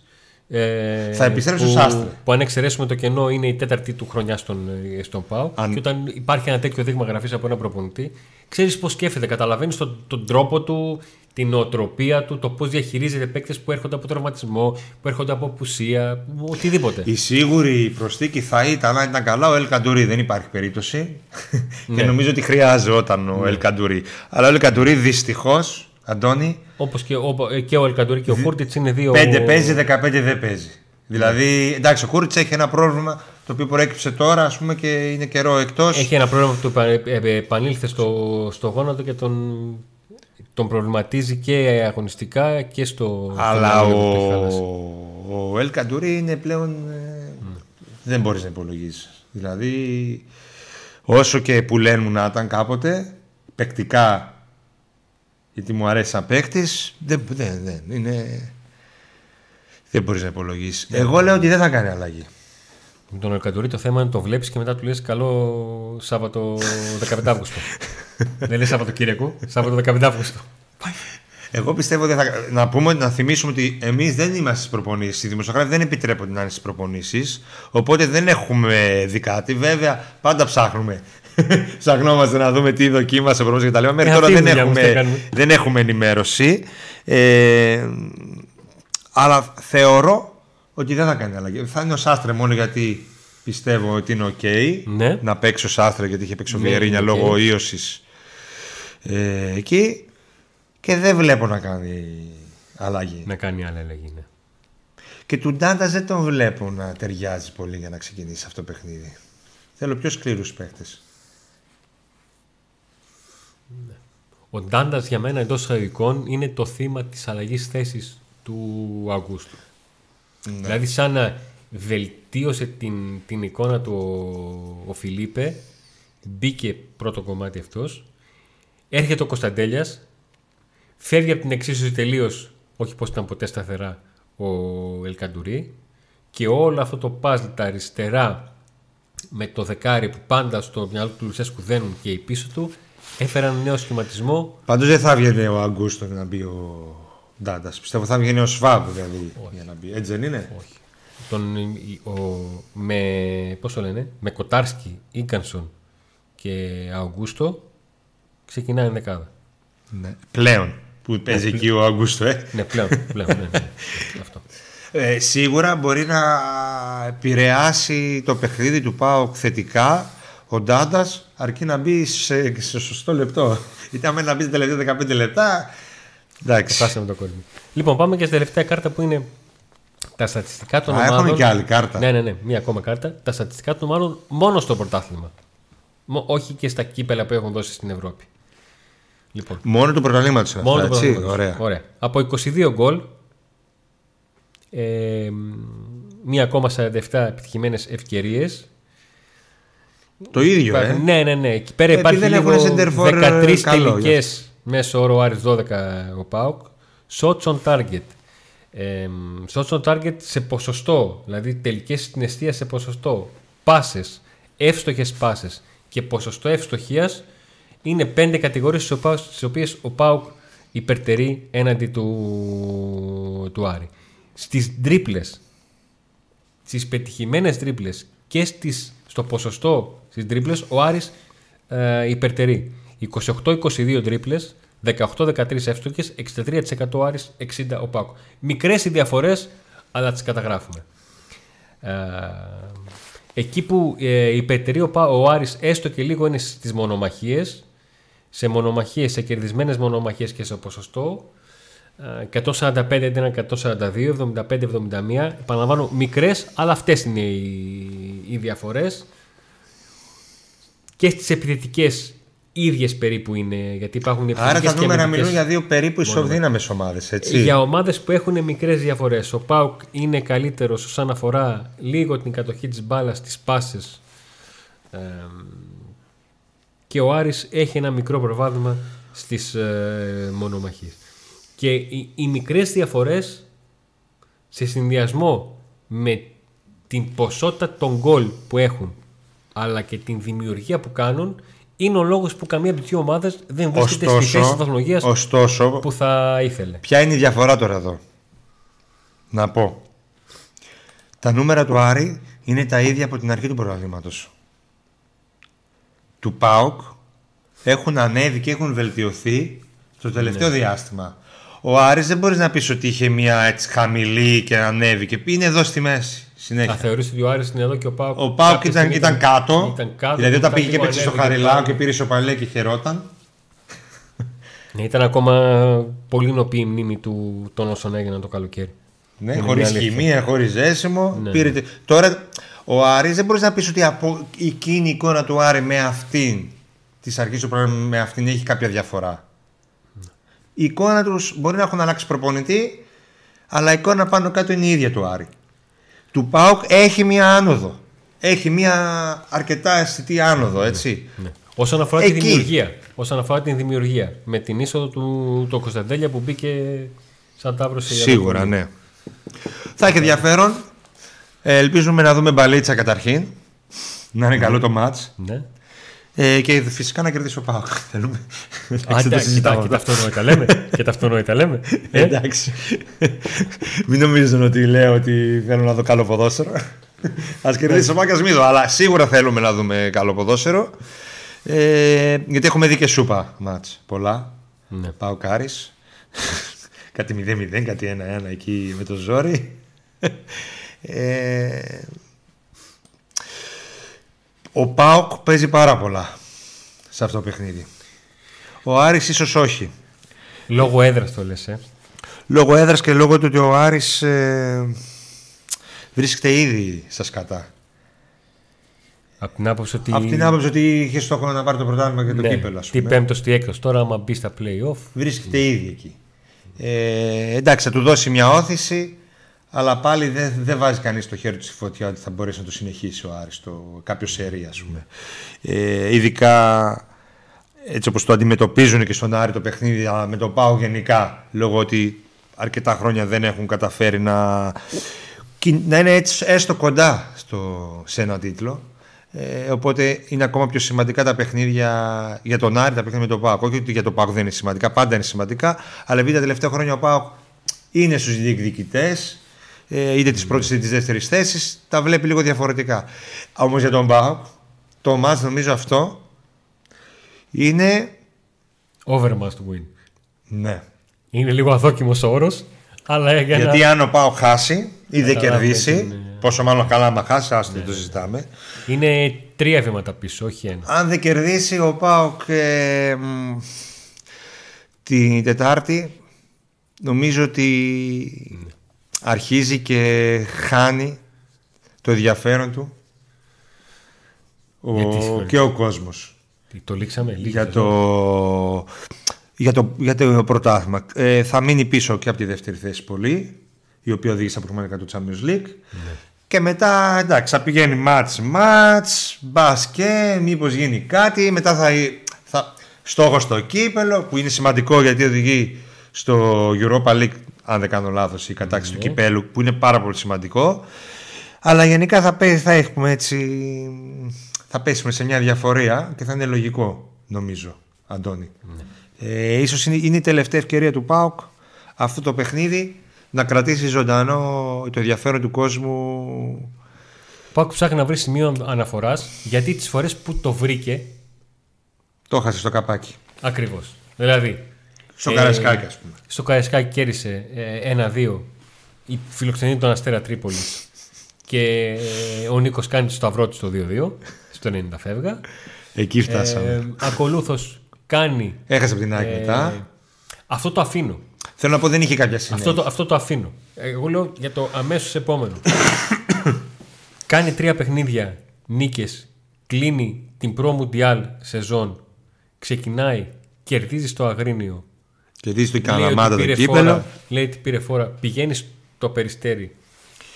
Ε, Θα επιστρέψει που, στο Σάστρε. που αν εξαιρέσουμε το κενό είναι η τέταρτη του χρονιά στον, ε, στον ΠΑΟ. Αν- Και όταν υπάρχει ένα τέτοιο δείγμα γραφής από ένα προπονητή, ξέρεις πώς σκέφτεται, καταλαβαίνεις τον, τον τρόπο του, την νοοτροπία του, το πώς διαχειρίζεται παίκτες που έρχονται από τραυματισμό, που έρχονται από απουσία, οτιδήποτε. Η σίγουρη προσθήκη θα ήταν αν ήταν καλά ο Ελ Καντουρί. Δεν υπάρχει περίπτωση. και νομίζω ότι χρειάζονταν ο Ελ Καντουρί. Αλλά ο Ελ Καντουρί δυστυχώς, Αντώνη, Όπως και, ο- ε, και ο Ελ Καντουρί και ο Κούρτιτς είναι δύο. 5 παίζει, 15 δεν παίζει. Δηλαδή, εντάξει, ο Κούρτιτς έχει ένα πρόβλημα το οποίο προέκυψε τώρα, ας πούμε, και είναι καιρό εκτός. Έχει ένα πρόβλημα που του επα- ε, επανήλθε στο, στο γόνατο και τον, τον προβληματίζει και αγωνιστικά και στο. Αλλά στο ο, μυαλό του που έχει χαλάσει. ο Ελ Καντουρί είναι πλέον. ε, Δεν μπορείς να υπολογίσει. Δηλαδή, όσο και που λένε μου να ήταν κάποτε, παικτικά, γιατί μου αρέσει σαν παίκτης, δεν, δεν, δεν, είναι. Δεν μπορείς να υπολογίσεις. Εγώ λέω ότι δεν θα κάνει αλλαγή. Με τον Ελκαντορή το θέμα είναι το βλέπεις και μετά του λες καλό Σάββατο 15 Αύγουστο. Δεν λέει Σάββατο Κυριακού, Σάββατο 15 Αύγουστο. Εγώ πιστεύω ότι θα... να πούμε, να θυμίσουμε ότι εμείς δεν είμαστε στις προπονήσεις. Οι δημοσιογράφοι δεν επιτρέπονται να είναι στις προπονήσεις. Οπότε δεν έχουμε δει κάτι. Βέβαια, πάντα ψάχνουμε. Ψαχνόμαστε να δούμε τι δοκίμασε ο προπονητής κτλ. Μέχρι Ε, τώρα αυτή η δεν δουλειά μας, τι έχουμε, κάνουμε. δεν έχουμε ενημέρωση. Ε, αλλά θεωρώ ότι δεν θα κάνει αλλαγή. Θα είναι ο Σάστρε μόνο γιατί πιστεύω ότι είναι οκ. Ναι. Να παίξει ο Σάστρε γιατί είχε παίξει ο Ναι, Βιερίνια είναι οκ. λόγω ίωσης ε, εκεί. Και δεν βλέπω να κάνει αλλαγή. Να κάνει άλλη αλλαγή. Ναι. Και του Ντάντα δεν τον βλέπω να ταιριάζει πολύ για να ξεκινήσει αυτό το παιχνίδι. Θέλω πιο σκληρούς παίχτε. Ο Ντάντας για μένα εντός εισαγωγικών είναι το θύμα της αλλαγής θέσης του Αυγούστου. Δηλαδή, σαν να βελτίωσε την, την εικόνα του ο, ο Φιλίπε, μπήκε πρώτο κομμάτι αυτός. Έρχεται ο Κωνσταντέλιας, φεύγει από την εξίσωση τελείως, όχι πως ήταν ποτέ σταθερά, ο Ελκαντουρί και όλο αυτό το παζλ τα αριστερά με το δεκάρι που πάντα στο μυαλό του Λουσέσκου δένουν και η πίσω του έφεραν νέο σχηματισμό Πάντως δεν θα βγαίνει ο Αγκούστο να μπει ο Ντάντας. Πιστεύω θα βγαίνει ο Σβάμπ δηλαδή για να μπει. Έτσι δεν είναι; Όχι. Τον, ο, με, πώς το λένε, με Κοτάρσκι, Ίκανσον και Αουγκούστο ξεκινάει η δεκάδα. Ναι. Πλέον που παίζει εκεί ο Αγκούστο. Ε. Ναι, πλέον. πλέον ναι, ναι. Αυτό. Ε, σίγουρα μπορεί να επηρεάσει το παιχνίδι του ΠΑΟΚ θετικά ο Ντάντα αρκεί να μπει σε, σε σωστό λεπτό. Γιατί άμα να μπει τα τελευταία 15 λεπτά. Εντάξει. Φτάσαμε το κόρμι. Λοιπόν, πάμε και στη τελευταία κάρτα που είναι τα στατιστικά των Α, ομάδων. έχουμε και άλλη κάρτα. Ναι, ναι, ναι, μία ακόμα κάρτα. Τα στατιστικά των ομάδων μόνο στο πρωτάθλημα. Μο- όχι και στα κύπελα που έχουν δώσει στην Ευρώπη. Λοιπόν, Μόνο του πρωταθλήματος είναι μόνο αυτά, το έτσι; πρωτάθλημα. Ωραία. Ωραία. Από 22 γκολ, ε, μία ακόμα 47 επιτυχημένες ευκαιρίες. Το ίδιο, ε. Ναι, ναι, ναι. Εκεί πέρα Επειδή υπάρχει δεν λίγο έχουν center for, 13 καλό, τελικές μέσω όρο Άρης 12 ο ΠΑΟΚ. Shots on target. Ε, shots on target σε ποσοστό, δηλαδή τελικές στην αιστεία σε ποσοστό. Πάσες, εύστοχες πάσες και ποσοστό ευστοχίας είναι πέντε κατηγορίες στις οποίες- στις οποίες ο ΠΑΟΚ υπερτερεί έναντι του, του Άρη. Στις τρίπλες στις πετυχημένες τρίπλες και στις, στο ποσοστό στις τρίπλες ο Άρης ε, υπερτερεί. 28-22 τρίπλες 18-13 εύστοχες 63% ο Άρης 60% ο Πάκο. Μικρές οι διαφορές αλλά τις καταγράφουμε. Ε, εκεί που ε, υπερτερεί ο, Πα- ο Άρης έστω και λίγο είναι στις μονομαχίες σε μονομαχίες, σε κερδισμένες μονομαχίες και σε ποσοστό. Ε, 145 ήταν 142, 75-71. Επαναλαμβάνω, μικρές, αλλά αυτές είναι οι, οι διαφορές. Και στις επιθετικές ίδιες περίπου είναι, γιατί υπάρχουν Άρα επιθετικές τα και νούμερα αμυντικές. μιλούν για δύο περίπου ισοβδύναμε ομάδες, έτσι. Για ομάδες που έχουν μικρές διαφορές. Ο ΠΑΟΚ είναι καλύτερος όσον αφορά λίγο την κατοχή της μπάλας στις πάσες ε, και ο Άρης έχει ένα μικρό προβάδισμα στις ε, μονομαχίες. Και οι, οι μικρές διαφορές σε συνδυασμό με την ποσότητα των γκολ που έχουν αλλά και την δημιουργία που κάνουν είναι ο λόγος που καμία από τις δύο ομάδες δεν βρίσκεται στη θέση της βαθμολογίας ωστόσο που θα ήθελε. ποια είναι η διαφορά τώρα εδώ; Να πω. Τα νούμερα του Άρη είναι τα ίδια από την αρχή του πρωταθλήματος. Του ΠΑΟΚ έχουν ανέβει και έχουν βελτιωθεί στο τελευταίο διάστημα. Ο Άρης δεν μπορείς να πεις ότι είχε μια έτσι χαμηλή και ανέβηκε. Είναι εδώ στη μέση. Συνέχεια. Θα θεωρήσει ότι ο Άρης είναι εδώ και ο Πάουκ. Ο Πάουκ κάποια ήταν, στιγμή ήταν, κάτω, Ήταν κάτω. Δηλαδή όταν μετά πήγε και λίγο έπαιξε στο ανέβηκε Χαριλάου πάλι. και πήρε σοπαλέ και χαιρόταν. Ναι, ήταν ακόμα πολύ νοπή η μνήμη του των όσων έγιναν το καλοκαίρι. Ναι, Είναι χωρίς μια αλήθεια. χημεία, χωρίς ζέσιμο. Ναι. Πήρε... τε- Τώρα ο Άρης δεν μπορείς να πεις ότι από εκείνη η εικόνα του Άρη με αυτήν της αρχής του πρόγραμμα με αυτήν έχει κάποια διαφορά. Η εικόνα τους μπορεί να έχουν αλλάξει προπονητή, αλλά η εικόνα πάνω κάτω είναι η ίδια του Άρη. Του Πάουκ έχει μία άνοδο. Έχει μία αρκετά αισθητή άνοδο, έτσι. Ναι. Όσον αφορά Εκεί. τη δημιουργία. Όσον αφορά την δημιουργία. Με την είσοδο του το Κωνσταντέλια που μπήκε σαν τάβρο σε Σίγουρα, ναι. Θα έχει ενδιαφέρον. Ε, ελπίζουμε να δούμε μπαλίτσα καταρχήν. Να είναι καλό το μάτς. Ναι. Ε, και φυσικά να κερδίσει ο Πάοκ. Θέλουμε. Α, Εντάξει, το κοιτά, συζητάμε και αυτό. τα αυτονόητα λέμε. και τα αυτονόητα λέμε. Ε, Εντάξει. μην νομίζουν ότι λέω ότι θέλω να δω καλό ποδόσφαιρο. Α κερδίσει ο Πάοκ, ας μην δω. Αλλά σίγουρα θέλουμε να δούμε καλό ποδόσφαιρο. Ε, γιατί έχουμε δει και σούπα μάτς πολλά. ναι. Πάω Κάρις κάτι 0-0, κάτι 1-1 εκεί με το ζόρι. Ε, ο Πάοκ παίζει πάρα πολλά σε αυτό το παιχνίδι. Ο Άρης ίσως όχι. Λόγω έδρας το λες. Ε. Λόγω έδρας και λόγω του ότι ο Άρης ε, βρίσκεται ήδη στα σκατά. Από την άποψη ότι. Από την άποψη ότι είχε στόχο να πάρει το πρωτάθλημα και το ναι, κύπελο, ας Τι πούμε. πέμπτος, τι έκτος. Τώρα, άμα μπει στα playoff. Βρίσκεται ήδη εκεί. Ε, εντάξει, θα του δώσει μια όθηση, αλλά πάλι δεν δεν βάζει κανείς το χέρι του στη φωτιά ότι θα μπορέσει να το συνεχίσει ο Άρης το κάποιος σερί, ας πούμε. Ε, ειδικά έτσι όπως το αντιμετωπίζουν και στον Άρη το παιχνίδι, αλλά με το πάω γενικά, λόγω ότι αρκετά χρόνια δεν έχουν καταφέρει να, να είναι έτσι έστω κοντά στο, σε ένα τίτλο. Ε, οπότε είναι ακόμα πιο σημαντικά τα παιχνίδια για τον Άρη, τα παιχνίδια με τον Πάοκ. Όχι ότι για τον Πάοκ δεν είναι σημαντικά, πάντα είναι σημαντικά. Αλλά επειδή τα τελευταία χρόνια ο Πάοκ είναι στους διεκδικητές, ε, είτε τη πρώτη είτε τη δεύτερη θέση, τα βλέπει λίγο διαφορετικά. Όμως για τον Πάοκ, το μάτς νομίζω αυτό είναι. Over must win. Ναι. Είναι λίγο αδόκιμος όρος, αλλά για Γιατί να... αν ο Πάοκ χάσει ή δεν Καταλάβουμε κερδίσει, την, ε, πόσο μάλλον καλά άμα χάσει, άστο δεν το συζητάμε. είναι τρία βήματα πίσω, όχι ένα. Αν δεν κερδίσει ο Πάοκ ε, μ, την Τετάρτη, νομίζω ότι αρχίζει και χάνει το ενδιαφέρον του ο, Γιατί, συγχωρείτε. και ο κόσμος. Τι, Το λήξαμε λίγο. Για το... για το, για το πρωτάθλημα. Ε, θα μείνει πίσω και από τη δεύτερη θέση πολύ, η οποία οδήγησε προγραμματικά του Champions League. Και μετά εντάξει, θα πηγαίνει μάτς μάτς, μπασκέ, μήπως γίνει κάτι. Μετά θα, θα στόχος στο κύπελο που είναι σημαντικό γιατί οδηγεί στο Europa League, αν δεν κάνω λάθος, η κατάξυση του κυπέλου που είναι πάρα πολύ σημαντικό. Αλλά γενικά θα, πέ, θα έχουμε έτσι, θα πέσουμε σε μια διαφορία και θα είναι λογικό νομίζω, Αντώνη. Ε, ίσως είναι, είναι η τελευταία ευκαιρία του ΠΑΟΚ αυτό το παιχνίδι να κρατήσει ζωντανό το ενδιαφέρον του κόσμου. Ο ΠΑΟΚ ψάχνει να βρει σημείο αναφοράς γιατί τις φορές που το βρήκε Το έχασε στο καπάκι. ακριβώς. Δηλαδή Στο Ε, Καρασκάκι, ας πούμε. στο Καραϊσκάκι κέρδισε ε, 1-2 η φιλοξενεί τον Αστέρα Τρίπολης και ε, ο Νίκος κάνει το σταυρό του στο 2-2 στο 90 φεύγα. Εκεί φτάσαμε. Ε, ακολούθως κάνει Έχασε από την ΑΕΚ ε, μετά. αυτό το αφήνω. Θέλω να πω δεν είχε κάποια συνέχεια. Αυτό το, αυτό το αφήνω. Εγώ λέω για το αμέσως επόμενο. κάνει τρία παιχνίδια νίκες, κλείνει την Pro Mundial σεζόν, ξεκινάει, κερδίζει στο Αγρίνιο, Και δεις το Λέει ότι Καλαμάτα το πήρε κύπελο. φόρα, λέει ότι πήρε φόρα. Πηγαίνεις στο περιστέρι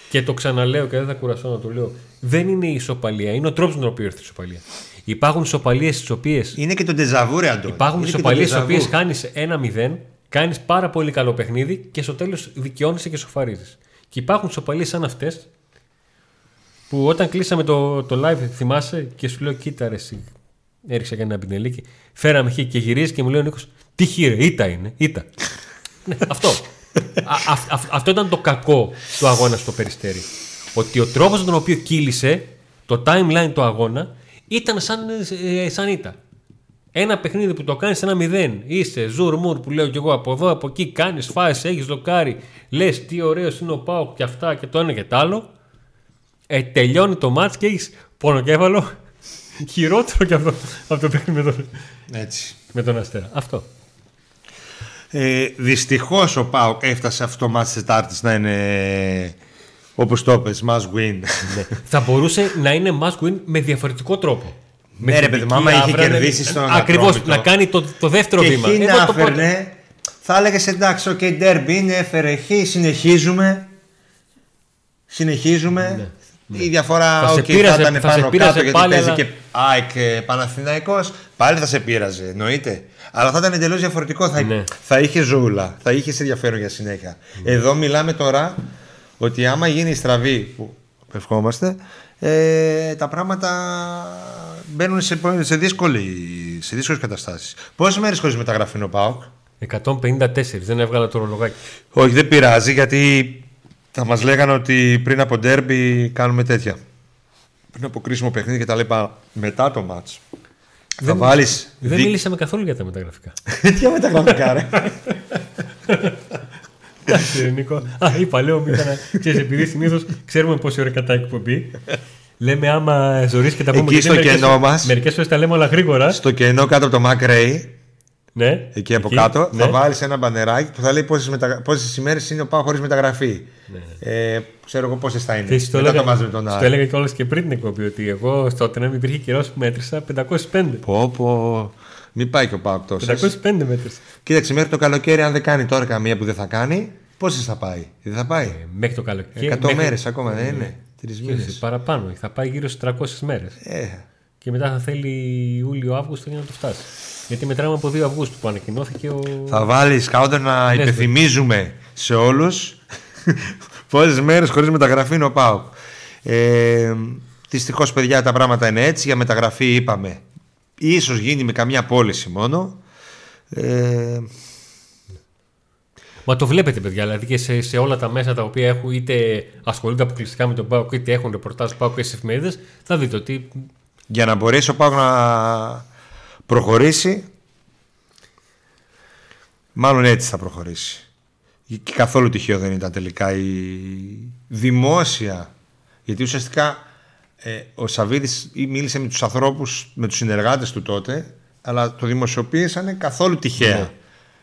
και το ξαναλέω και δεν θα κουραστώ να το λέω. Δεν είναι η ισοπαλία, είναι ο τρόπος με τον οποίο έρθει η ισοπαλία. Υπάρχουν ισοπαλίες στις οποίε. Είναι και το ντεζαβούρε, Αντώνη. Υπάρχουν Είναι και το ισοπαλίες στις ντεζαβού. οποίες χάνει ένα-0, κάνεις πάρα πολύ καλό παιχνίδι και στο τέλος δικαιώνεσαι και σοφαρίζεις. Και υπάρχουν ισοπαλίες σαν αυτές που όταν κλείσαμε το, το live, θυμάσαι και σου λέω: Κοίτα, ρε, εσύ. Έριξα και ένα πινελίκι. Φέραμε χ και γυρίζει και μου λέει ο Νίκος: Τι χείρε, ήττα είναι, ήττα. ναι, αυτό. Α, α- α- αυτό ήταν το κακό του αγώνα στο περιστέρι. Ότι ο τρόπος με τον οποίο κύλησε το timeline του αγώνα ήταν σαν, ε, σαν ήττα. Ένα παιχνίδι που το κάνεις ένα μηδέν. Είσαι ζουρ μουρ που λέω κι εγώ από εδώ, από εκεί. Κάνεις φάση, έχεις δοκάρι. Λες τι ωραίος είναι ο Πάοκ και αυτά και το ένα και το άλλο. Ε, τελειώνει το μάτς και έχεις πονοκέφαλο χειρότερο και αυτό από το παιχνίδι με τον, Έτσι. με τον Αστέρα. Αυτό. Ε, Δυστυχώς ο Πάοκ έφτασε αυτό το μάτι τη Τετάρτη να είναι όπως το πες, must win. Θα μπορούσε να είναι must win με διαφορετικό τρόπο. Ναι, ρε παιδί μου, άμα είχε κερδίσει στον Ακριβώς, Ατρόμητο. να κάνει το, το δεύτερο και βήμα. χ Εγώ να το πρώτο- έφερνε, θα έλεγες εντάξει, OK, okay, ντέρμπι είναι, έφερε χ, συνεχίζουμε. Συνεχίζουμε. Η διαφορά Θα σε οκ, πείραζε- θα ήταν θα σε πάνω πείραζε κάτω γιατί πάλι, παίζει αλλά- και ΑΕΚ ε, Παναθηναϊκός πάλι θα σε πείραζε, εννοείται. Αλλά θα ήταν εντελώς διαφορετικό. Θα, Ναι. θα είχε ζούλα, θα είχες ενδιαφέρον για συνέχεια. Εδώ μιλάμε τώρα ότι άμα γίνει η στραβή που ευχόμαστε, ε, τα πράγματα μπαίνουν σε, σε, δύσκολη, σε δύσκολες καταστάσεις. Πόσες μέρες χωρίς μεταγραφή είναι ο ΠΑΟΚ; 154, δεν έβγαλα το ρολογάκι. Όχι, δεν πειράζει γιατί θα μας λέγανε ότι πριν από ντέρμπι κάνουμε τέτοια. Πριν από κρίσιμο παιχνίδι και τα λοιπά μετά το μάτς. θα βάλεις... Δεν δι- μίλησαμε καθόλου για τα μεταγραφικά. Τι μεταγραφικά ρε. Εντάξει, Νίκο. Α, είπα, λέω, μην ήταν. Ξέρεις, επειδή συνήθως ξέρουμε πόση ώρα κατά εκπομπή. Λέμε άμα ζωρίσει και τα πούμε. Εκεί στο κενό μας. Μερικές φορές τα λέμε όλα γρήγορα. Στο κενό κάτω από το Mac Ray, Ναι, εκεί από κάτω, ναι. θα βάλεις ένα μπανεράκι που θα λέει πόσες, μετα... πόσες ημέρες είναι ο ΠΑΟΚ χωρίς μεταγραφή. Ε, ξέρω εγώ πόσες θα είναι. Και στο Μετά έλεγα, το μάζουμε τον στο Άρη. έλεγα κιόλα και πριν την εκπομπή ότι εγώ στο Τενέμ υπήρχε καιρό που μέτρησα 505. Πω πω. Μην πάει και ο ΠΑΟΚ τόσο. 505 μέτρησα. Κοίταξε μέχρι το καλοκαίρι, αν δεν κάνει τώρα καμία που δεν θα κάνει, πόσες θα πάει. Δεν θα πάει. Ε, Μέχρι το καλοκαίρι. Εκατό μέχρι- μέρες ακόμα δεν είναι. Τρεις Και μήνες. Παραπάνω. Θα πάει γύρω στι 300 μέρες. Ε, Και μετά θα θέλει Ιούλιο-Αύγουστο για να το φτάσει. Γιατί μετράμε από 2 Αυγούστου που ανακοινώθηκε ο. θα βάλεις σκάουτερ να Ναι, υπενθυμίζουμε σε όλους πόσες μέρες χωρίς μεταγραφή είναι ο ΠΑΟΚ. Ε, Δυστυχώς, παιδιά, τα πράγματα είναι έτσι. Για μεταγραφή είπαμε. Ίσως γίνει με καμιά πώληση μόνο. Ε, Μα το βλέπετε, παιδιά. Δηλαδή και σε, σε όλα τα μέσα τα οποία έχουν είτε ασχολούνται αποκλειστικά με τον ΠΑΟΚ είτε έχουν ρεπορτάζ του ΠΑΟΚ και στις εφημερίδες, θα δείτε ότι για να μπορέσει ο ΠΑΟΚ να προχωρήσει. Μάλλον έτσι θα προχωρήσει. Και καθόλου τυχαίο δεν ήταν τελικά η δημόσια γιατί ουσιαστικά ε, ο Σαββίδης ή μίλησε με τους ανθρώπους με τους συνεργάτες του τότε αλλά το δημοσιοποίησαν καθόλου τυχαία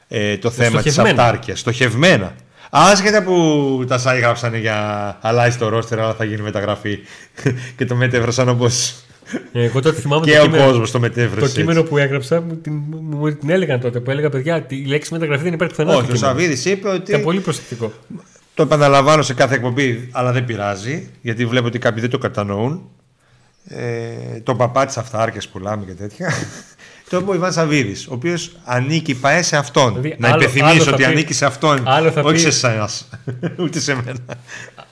ε, το θέμα της στοχευμένα. αυτάρκειας. Στοχευμένα. Άσχετα που τα σάι γράψανε για αλλάζει το ρόστερ αλλά θα γίνει μεταγραφή. Και το μετέφρασαν όπως Ε, Εγώ τότε θυμάμαι και το ο κείμενο, κόσμος το το μετέφρασε. κείμενο που έγραψα, μου την, μου την έλεγαν τότε που έλεγα παιδιά, η λέξη μεταγραφή δεν υπάρχει πουθενά. στο Όχι, ο κείμενο». Σαββίδης είπε ότι. Ήταν πολύ προσεκτικό. Το επαναλαμβάνω σε κάθε εκπομπή, αλλά δεν πειράζει, γιατί βλέπω ότι κάποιοι δεν το κατανοούν. Ε, το παπά της αυτάρκειας πουλάμε και τέτοια. Το είπε ο Ιβάν Σαββίδης, ο οποίος ανήκει παέ σε αυτόν. Δηλαδή, να άλλο- υπενθυμίσω άλλο θα ότι πει- ανήκει σε αυτόν. άλλο θα όχι πει- σε εσάς. Ούτε σε μένα.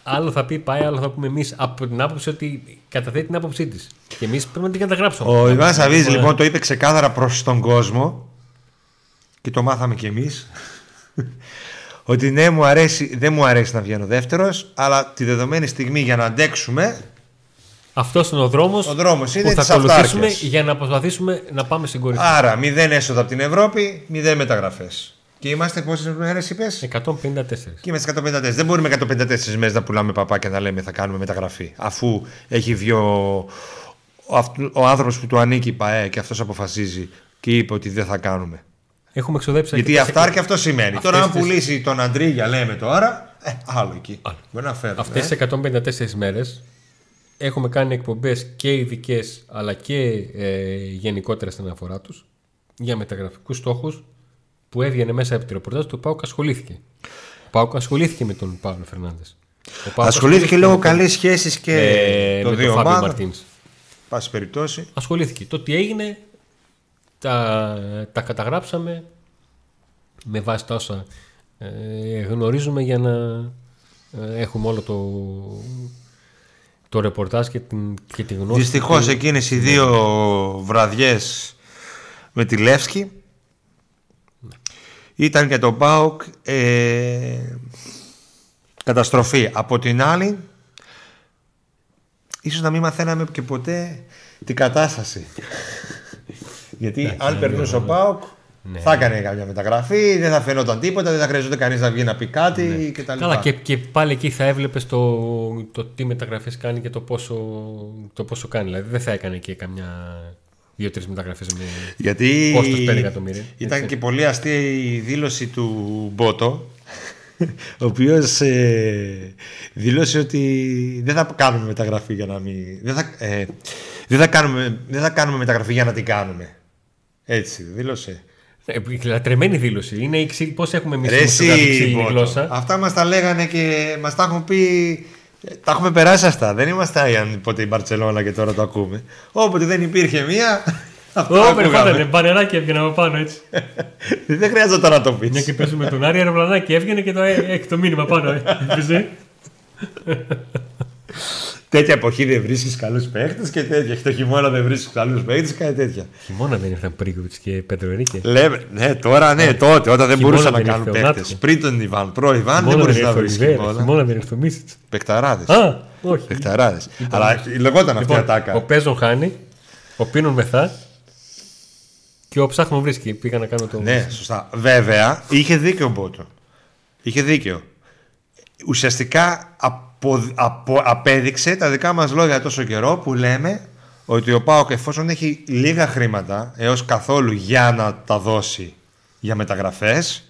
Άλλο θα πει πάει, άλλο θα πούμε εμείς από την άποψη ότι καταθέτει την άποψή της. Και εμείς πρέπει να την καταγράψουμε. Ο Ιβάν Σαββίδης Λοιπόν, λοιπόν το είπε ξεκάθαρα προς τον κόσμο και το μάθαμε κι εμείς. ότι ναι, μου αρέσει, δεν μου αρέσει να βγαίνω δεύτερος, αλλά τη δεδομένη στιγμή για να αντέξουμε, Αυτός είναι ο δρόμος ο δρόμος είναι που θα της ακολουθήσουμε αυτάρκεια. για να προσπαθήσουμε να πάμε στην κορυφή. Άρα, μηδέν έσοδα από την Ευρώπη, μηδέν μεταγραφές. Και είμαστε πόσες μέρε είπες; 154. Και είμαστε 154. Δεν μπορούμε 154 μέρες να πουλάμε παπά και να λέμε θα κάνουμε μεταγραφή. Αφού έχει βγει ο, ο, αυτ- ο άνθρωπος που του ανήκει η ΠαΕ και αυτός αποφασίζει και είπε ότι δεν θα κάνουμε. Έχουμε εξοδέψει Γιατί η αρκετές αυτάρκεια αυτό σημαίνει. Αυτές Τώρα, αν τις- πουλήσει τον Αντρίγια, λέμε τώρα, ε, άλλο εκεί. Άλλο. Μπορεί να φέρουμε. Αυτές ε. τις 154 μέρες έχουμε κάνει εκπομπές και ειδικές αλλά και ε, γενικότερα στην αναφορά τους για μεταγραφικούς στόχους που έβγαινε μέσα από τη ρεπορτάζ του Πάουκ ασχολήθηκε. Ο Πάουκ ασχολήθηκε με τον Παύλο Φερνάνδες. Ο Πάουκ Ασχολήθηκε λόγω με τον- καλής σχέσης και ε, των με δύο τον Φάμπιο ομάδων. Μαρτίνς. Πάση περιπτώσει. Ασχολήθηκε. Το τι έγινε τα, τα καταγράψαμε με βάση τα όσα ε, γνωρίζουμε για να ε, έχουμε όλο το, το ρεπορτάζ και την, και τη γνώση. Δυστυχώς του- εκείνες οι δύο βραδιές με τη Λεύσκη ήταν για τον Πάουκ ε, καταστροφή. Από την άλλη, ίσως να μην μαθαίναμε και ποτέ την κατάσταση. Γιατί αν περνούσε ο Πάουκ, Ναι. θα έκανε καμιά μεταγραφή, δεν θα φαινόταν τίποτα, δεν θα χρειαζόταν κανείς να βγει να πει κάτι Ναι. κτλ. Καλά, και, και πάλι εκεί θα έβλεπες το, το τι μεταγραφές κάνει και το πόσο, το πόσο κάνει. Δηλαδή δεν θα έκανε και καμιά δύο-τρεις μεταγραφές με Γιατί κόστος 5 εκατομμύρια. ήταν Έτσι. και πολύ αστεία η δήλωση του Μπότο, ο οποίος ε, δήλωσε ότι δεν θα κάνουμε μεταγραφή για να μην... Δεν θα, ε, δεν θα, κάνουμε, δεν θα κάνουμε μεταγραφή για να την κάνουμε. Έτσι, δήλωσε. Ε, Λατρεμένη δήλωση. Είναι η ξύ... Πώς έχουμε εμείς Ρε στη εσύ, ξύλινη Μπότο, γλώσσα. Αυτά μας τα λέγανε και μας τα έχουν πει... ε, Τα έχουμε περάσει αυτά. Δεν είμαστε άγιαν ποτέ η Μπαρτσελώνα και τώρα το ακούμε. Όποτε δεν υπήρχε μία. αυτό Ω, ακούγαμε. περιφάτανε, μπανεράκι έβγαινε από πάνω έτσι. δεν χρειάζεται να το πεις. Μια και παίζουμε τον Άρη αεροπλανάκι έβγαινε και το ε, έχει το μήνυμα πάνω. ε. Έπαιζε. Τέτοια εποχή δεν βρίσκεις καλούς παίχτες και τέτοια. Και το χειμώνα δεν βρίσκεις καλούς παίχτες και τέτοια. Χειμώνα δεν ήρθαν Πρίγκοβιτ και Πέτρο Ερίκε. Λέμε, ναι, τώρα ναι, τότε όταν δεν Χειμώνα μπορούσαν να δεν κάνουν ήρθε ο παίχτες. Νάτκο. Πριν τον Ιβάν, προ Ιβάν, δεν Χειμώνα μπορούσε να ήρθε ο βρει Ριβέρα, χειμώνα. Χειμώνα δεν ήρθε ο Μίσιτς. Παιχταράδες. Α, όχι. Παιχταράδες. Αλλά λεγόταν αυτή η Λοιπόν, ατάκα. ο Παίζον χάνει, ο Πίνον μεθά και ο Ψάχνων βρίσκει. Πήγα να κάνω το. Ναι, σωστά. Βέβαια, είχε δίκιο ο Μπότο. Είχε δίκιο. Ουσιαστικά απο, απο- απέδειξε τα δικά μας λόγια τόσο καιρό που λέμε ότι ο ΠΑΟΚ εφόσον έχει λίγα χρήματα έως καθόλου για να τα δώσει για μεταγραφές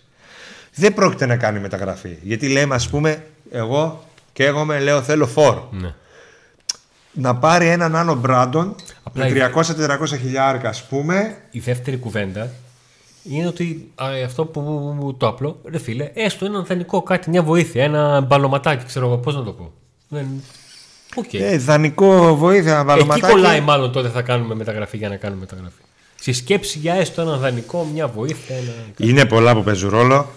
δεν πρόκειται να κάνει μεταγραφή. Γιατί λέμε ας πούμε εγώ και εγώ με λέω θέλω φόρ. Ναι. Να πάρει έναν άλλο Μπράντον Απλά με 300-400 χιλιάρικα ας πούμε Η δεύτερη κουβέντα είναι ότι α, αυτό που μου το απλό, ρε φίλε, έστω ένα δανεικό κάτι, μια βοήθεια, ένα μπαλωματάκι, ξέρω εγώ πώς να το πω. Δεν... Οκ. ε, δανεικό βοήθεια, Εκεί μπαλωματάκι. κολλάει μάλλον τότε θα κάνουμε μεταγραφή για να κάνουμε μεταγραφή. Στη σκέψη για έστω ένα δανεικό, μια βοήθεια, ένα. Είναι πολλά που παίζουν ρόλο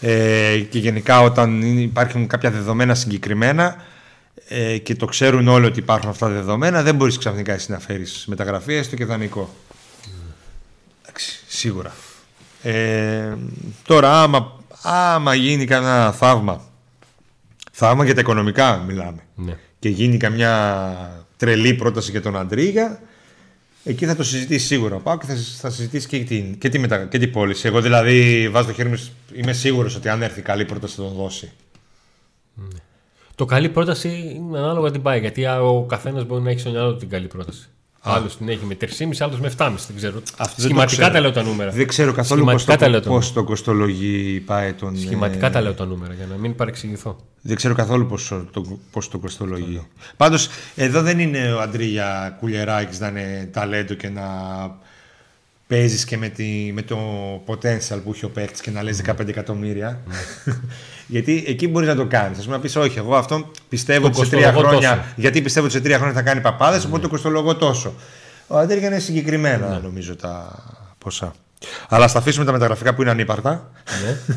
ε, και γενικά όταν είναι- υπάρχουν κάποια δεδομένα συγκεκριμένα ε, και το ξέρουν όλοι ότι υπάρχουν αυτά τα δεδομένα δεν μπορείς ξαφνικά εσύ να φέρεις μεταγραφή έστω και δανεικό. Εντάξει, σίγουρα. Ε, τώρα άμα, άμα γίνει κανένα θαύμα θαύμα για τα οικονομικά μιλάμε Ναι. και γίνει καμιά τρελή πρόταση για τον Αντρίγια, εκεί θα το συζητήσει σίγουρα ο Πάο και θα, θα συζητήσει και την, και, τη μετα, και την πώληση. Εγώ δηλαδή βάζω το χέρι μου, σ- είμαι σίγουρος ότι αν έρθει καλή πρόταση θα τον δώσει. Το καλή πρόταση είναι ανάλογα την πάει. Γιατί α, ο καθένας μπορεί να έχει στο μυαλό του την καλή πρόταση. Άλλος την έχει με 3,5, άλλος με 7,5. Δεν ξέρω. Αυτό δεν το Σχηματικά ξέρω. τα λέω τα νούμερα. Δεν ξέρω καθόλου πώς Σχηματικά τα λέω το, τα πώς το κοστολογεί πάει τον. Σχηματικά ε, τα λέω τα νούμερα για να μην παρεξηγηθώ. Δεν ξέρω καθόλου πώς το, πώς το κοστολογεί. Πάντως, εδώ δεν είναι ο Αντρίγια Κουλιεράκης να είναι ταλέντο και να παίζεις και με, τη, με το potential που έχει ο παίκτης και να λες 15 εκατομμύρια. γιατί εκεί μπορείς να το κάνεις. Ας πούμε να πεις όχι, εγώ αυτό πιστεύω Το ότι σε τρία κοστολογώ χρόνια, τόσο. γιατί πιστεύω ότι σε τρία χρόνια θα κάνει παπάδες, οπότε το κοστολογώ τόσο. Ο Αντρίγια είναι συγκεκριμένα νομίζω τα ποσά. Αλλά θα αφήσουμε τα μεταγραφικά που είναι ανύπαρτα. ναι.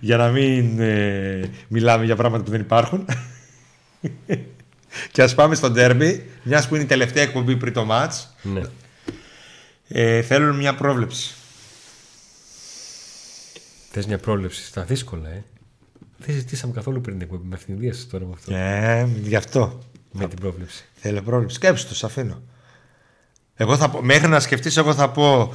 Για να μην ε, μιλάμε για πράγματα που δεν υπάρχουν. και ας πάμε στο ντέρμπι, μιας που είναι η τελευταία εκπομπή πριν το μάτς. Ναι. Ε, θέλουν μια πρόβλεψη. Θες μια πρόληψη στα δύσκολα, ε; Δεν ζητήσαμε καθόλου πριν την εκπομπή. Με ευθυνδίασε τώρα με αυτό. Ε, γι' αυτό. Με την πρόβλεψη. Θέλω πρόβλεψη. Σκέψου το, σ' αφήνω. Εγώ θα πω, μέχρι να σκεφτείς, εγώ θα πω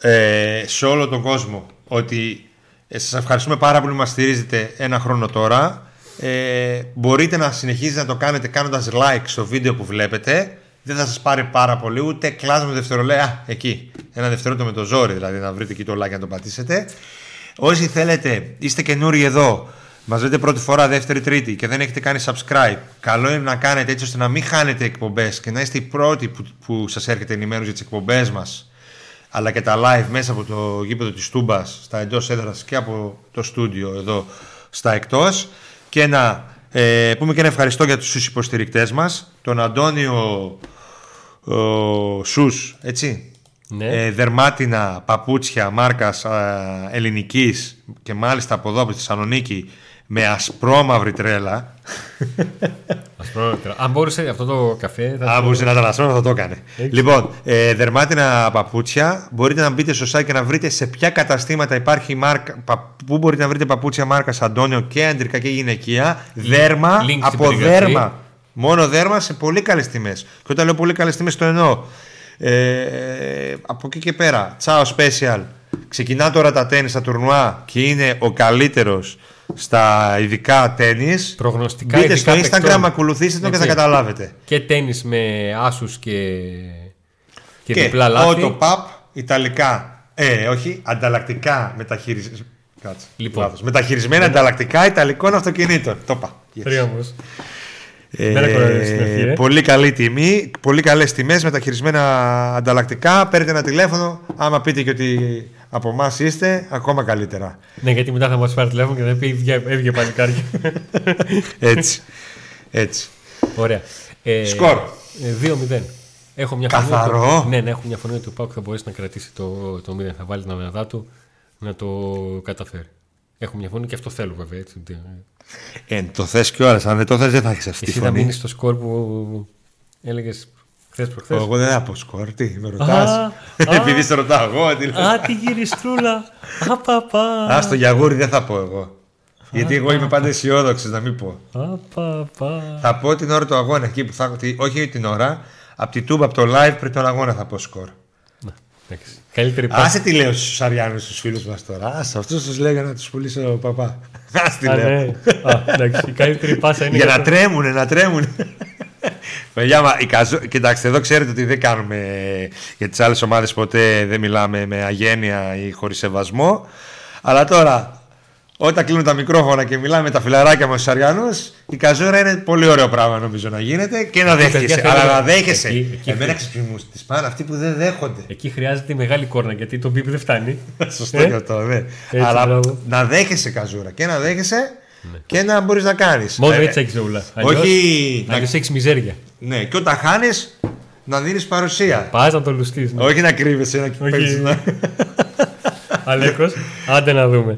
ε, σε όλο τον κόσμο ότι ε, σας ευχαριστούμε πάρα πολύ που μας στηρίζετε ένα χρόνο τώρα. Ε, μπορείτε να συνεχίζετε να το κάνετε κάνοντας like στο βίντεο που βλέπετε. Δεν θα σας πάρει πάρα πολύ, ούτε κλάσμα με δευτερολέα. Α, εκεί. Ένα δευτερόλεπτο με το ζόρι, δηλαδή να βρείτε εκεί το like και να το πατήσετε. Όσοι θέλετε, είστε καινούριοι εδώ, μας δείτε πρώτη φορά, δεύτερη, τρίτη και δεν έχετε κάνει subscribe, καλό είναι να κάνετε έτσι ώστε να μην χάνετε εκπομπές και να είστε οι πρώτοι που, που σας έρχεται ενημέρωση για τις εκπομπές μας αλλά και τα live μέσα από το γήπεδο της Τούμπας στα εντός έδρας και από το στούντιο εδώ στα εκτός και να ε, πούμε και ένα ευχαριστώ για τους υποστηρικτές μας τον Αντώνιο ο, Σους έτσι Ναι. ε, δερμάτινα παπούτσια μάρκας α, ελληνικής και μάλιστα από εδώ από τη Θεσσαλονίκη με ασπρόμαυρη τρέλα Ασπρόμετρα. Αν μπορούσε αυτό το καφέ. Θα Αν το- μπορούσε να ήταν ασπρόμαυρο θα το έκανε. Έχεις. Λοιπόν, ε, δερμάτινα παπούτσια. Μπορείτε να μπείτε στο site και να βρείτε σε ποια καταστήματα υπάρχει η μάρκα. πα- Πού μπορείτε να βρείτε παπούτσια μάρκας Αντώνιο και αντρικά και γυναικεία. Δέρμα link στην από περιγραφή. δέρμα. Μόνο δέρμα σε πολύ καλές τιμές. Και όταν λέω πολύ καλές τιμές το εννοώ. Ε, από εκεί και πέρα, Ciao Special. Ξεκινά τώρα τα τέννη στα τουρνουά και είναι ο καλύτερος στα ειδικά τέννη. Προγνωστικά Μπείτε ειδικά στο Instagram, παικτών. ακολουθήστε τον και θα Έτσι. καταλάβετε. Και τέννη με άσους και. και, Και διπλά λάθη. Auto Pub, Ιταλικά. Ε, όχι, ανταλλακτικά μεταχειρισμένα. Κάτσε. Λοιπόν. λάθος. Μεταχειρισμένα ανταλλακτικά Ιταλικών αυτοκινήτων. Το είπα. Yes. Τρία όμως. Ε, Μέρα κοροϊδεύει στην αρχή, ε. πολύ καλή τιμή, πολύ καλές τιμές, μεταχειρισμένα ανταλλακτικά. Παίρνετε ένα τηλέφωνο. Άμα πείτε και ότι από εμάς είστε, ακόμα καλύτερα. Ναι, γιατί μετά θα μας πάρει τηλέφωνο και θα πει «Έβγε- έβγε παλικάρι. Έτσι. Έτσι. Ωραία. Ε, Σκορ. ε, 2-0. Έχω μια Καθαρό. φωνή. ότι- Ναι, ναι, έχω μια φωνή ότι ο Πάουκ θα μπορέσει να κρατήσει το, το 0. Θα βάλει την αδυνατά του να το καταφέρει. Έχω μια φωνή και αυτό θέλω βέβαια. Έτσι. ότι, ε, Ε, το θες και ώρα. Αν δεν το θες, δεν θα έχεις αυτή τη Εσύ θα φωνή. μείνεις στο σκορ που έλεγες χθες προχθές. Εγώ δεν θα πω σκορ. Τι, με Α, ρωτάς; α. Επειδή σε ρωτάω εγώ. τι λέω. Α, τη γυριστρούλα. Απαπα. Α, στο γιαγούρι δεν θα πω εγώ. Γιατί εγώ είμαι πάντα αισιόδοξος να μην πω. Απαπα. Θα πω την ώρα του αγώνα εκεί που θα. τι- Όχι την ώρα, από τη τούμπα, από το live πριν τον αγώνα θα πω σκορ. Εντάξει. Καλύτερη πάση. Άσε τι λέω στους Αριάνου, στου φίλους μας τώρα. Άσε αυτούς τους λέγα να τους πουλήσω παπά. Α τι Α, λέω. ναι. Α, εντάξει, η καλύτερη πάσα είναι Για για να το- τρέμουνε, να τρέμουνε. Παιδιά, μα, η καζο... κοιτάξτε, εδώ ξέρετε ότι δεν κάνουμε για τις άλλες ομάδες ποτέ δεν μιλάμε με αγένεια ή χωρίς σεβασμό. Αλλά τώρα, όταν κλείνουν τα μικρόφωνα και μιλάμε με τα φιλαράκια μας στους Αριανούς, η καζόρα είναι πολύ ωραίο πράγμα νομίζω να γίνεται και να παιδιά, δέχεσαι. θέλω- Αλλά να δέχεσαι. Εκεί- εκεί- Εμένα ξυπνμούς τις πάνε αυτοί που δεν δέχονται. Εκεί χρειάζεται η μεγάλη κόρνα γιατί το μπίπ δεν φτάνει. Σωστό Ε, και αυτό, ναι. Έτσι, Αλλά μπράβο. να δέχεσαι καζούρα και να δέχεσαι και να μπορείς να κάνεις. Μόνο Ε, έτσι έχεις ζώουλα. Όχι να Αλλιώ έχεις μιζέρια. Ναι, και όταν χάνεις, να δίνεις παρουσία. Πας να το λουστείς. Όχι να κρύβεσαι, να Όχι. παίζεις, να- Αλέκος, άντε να δούμε.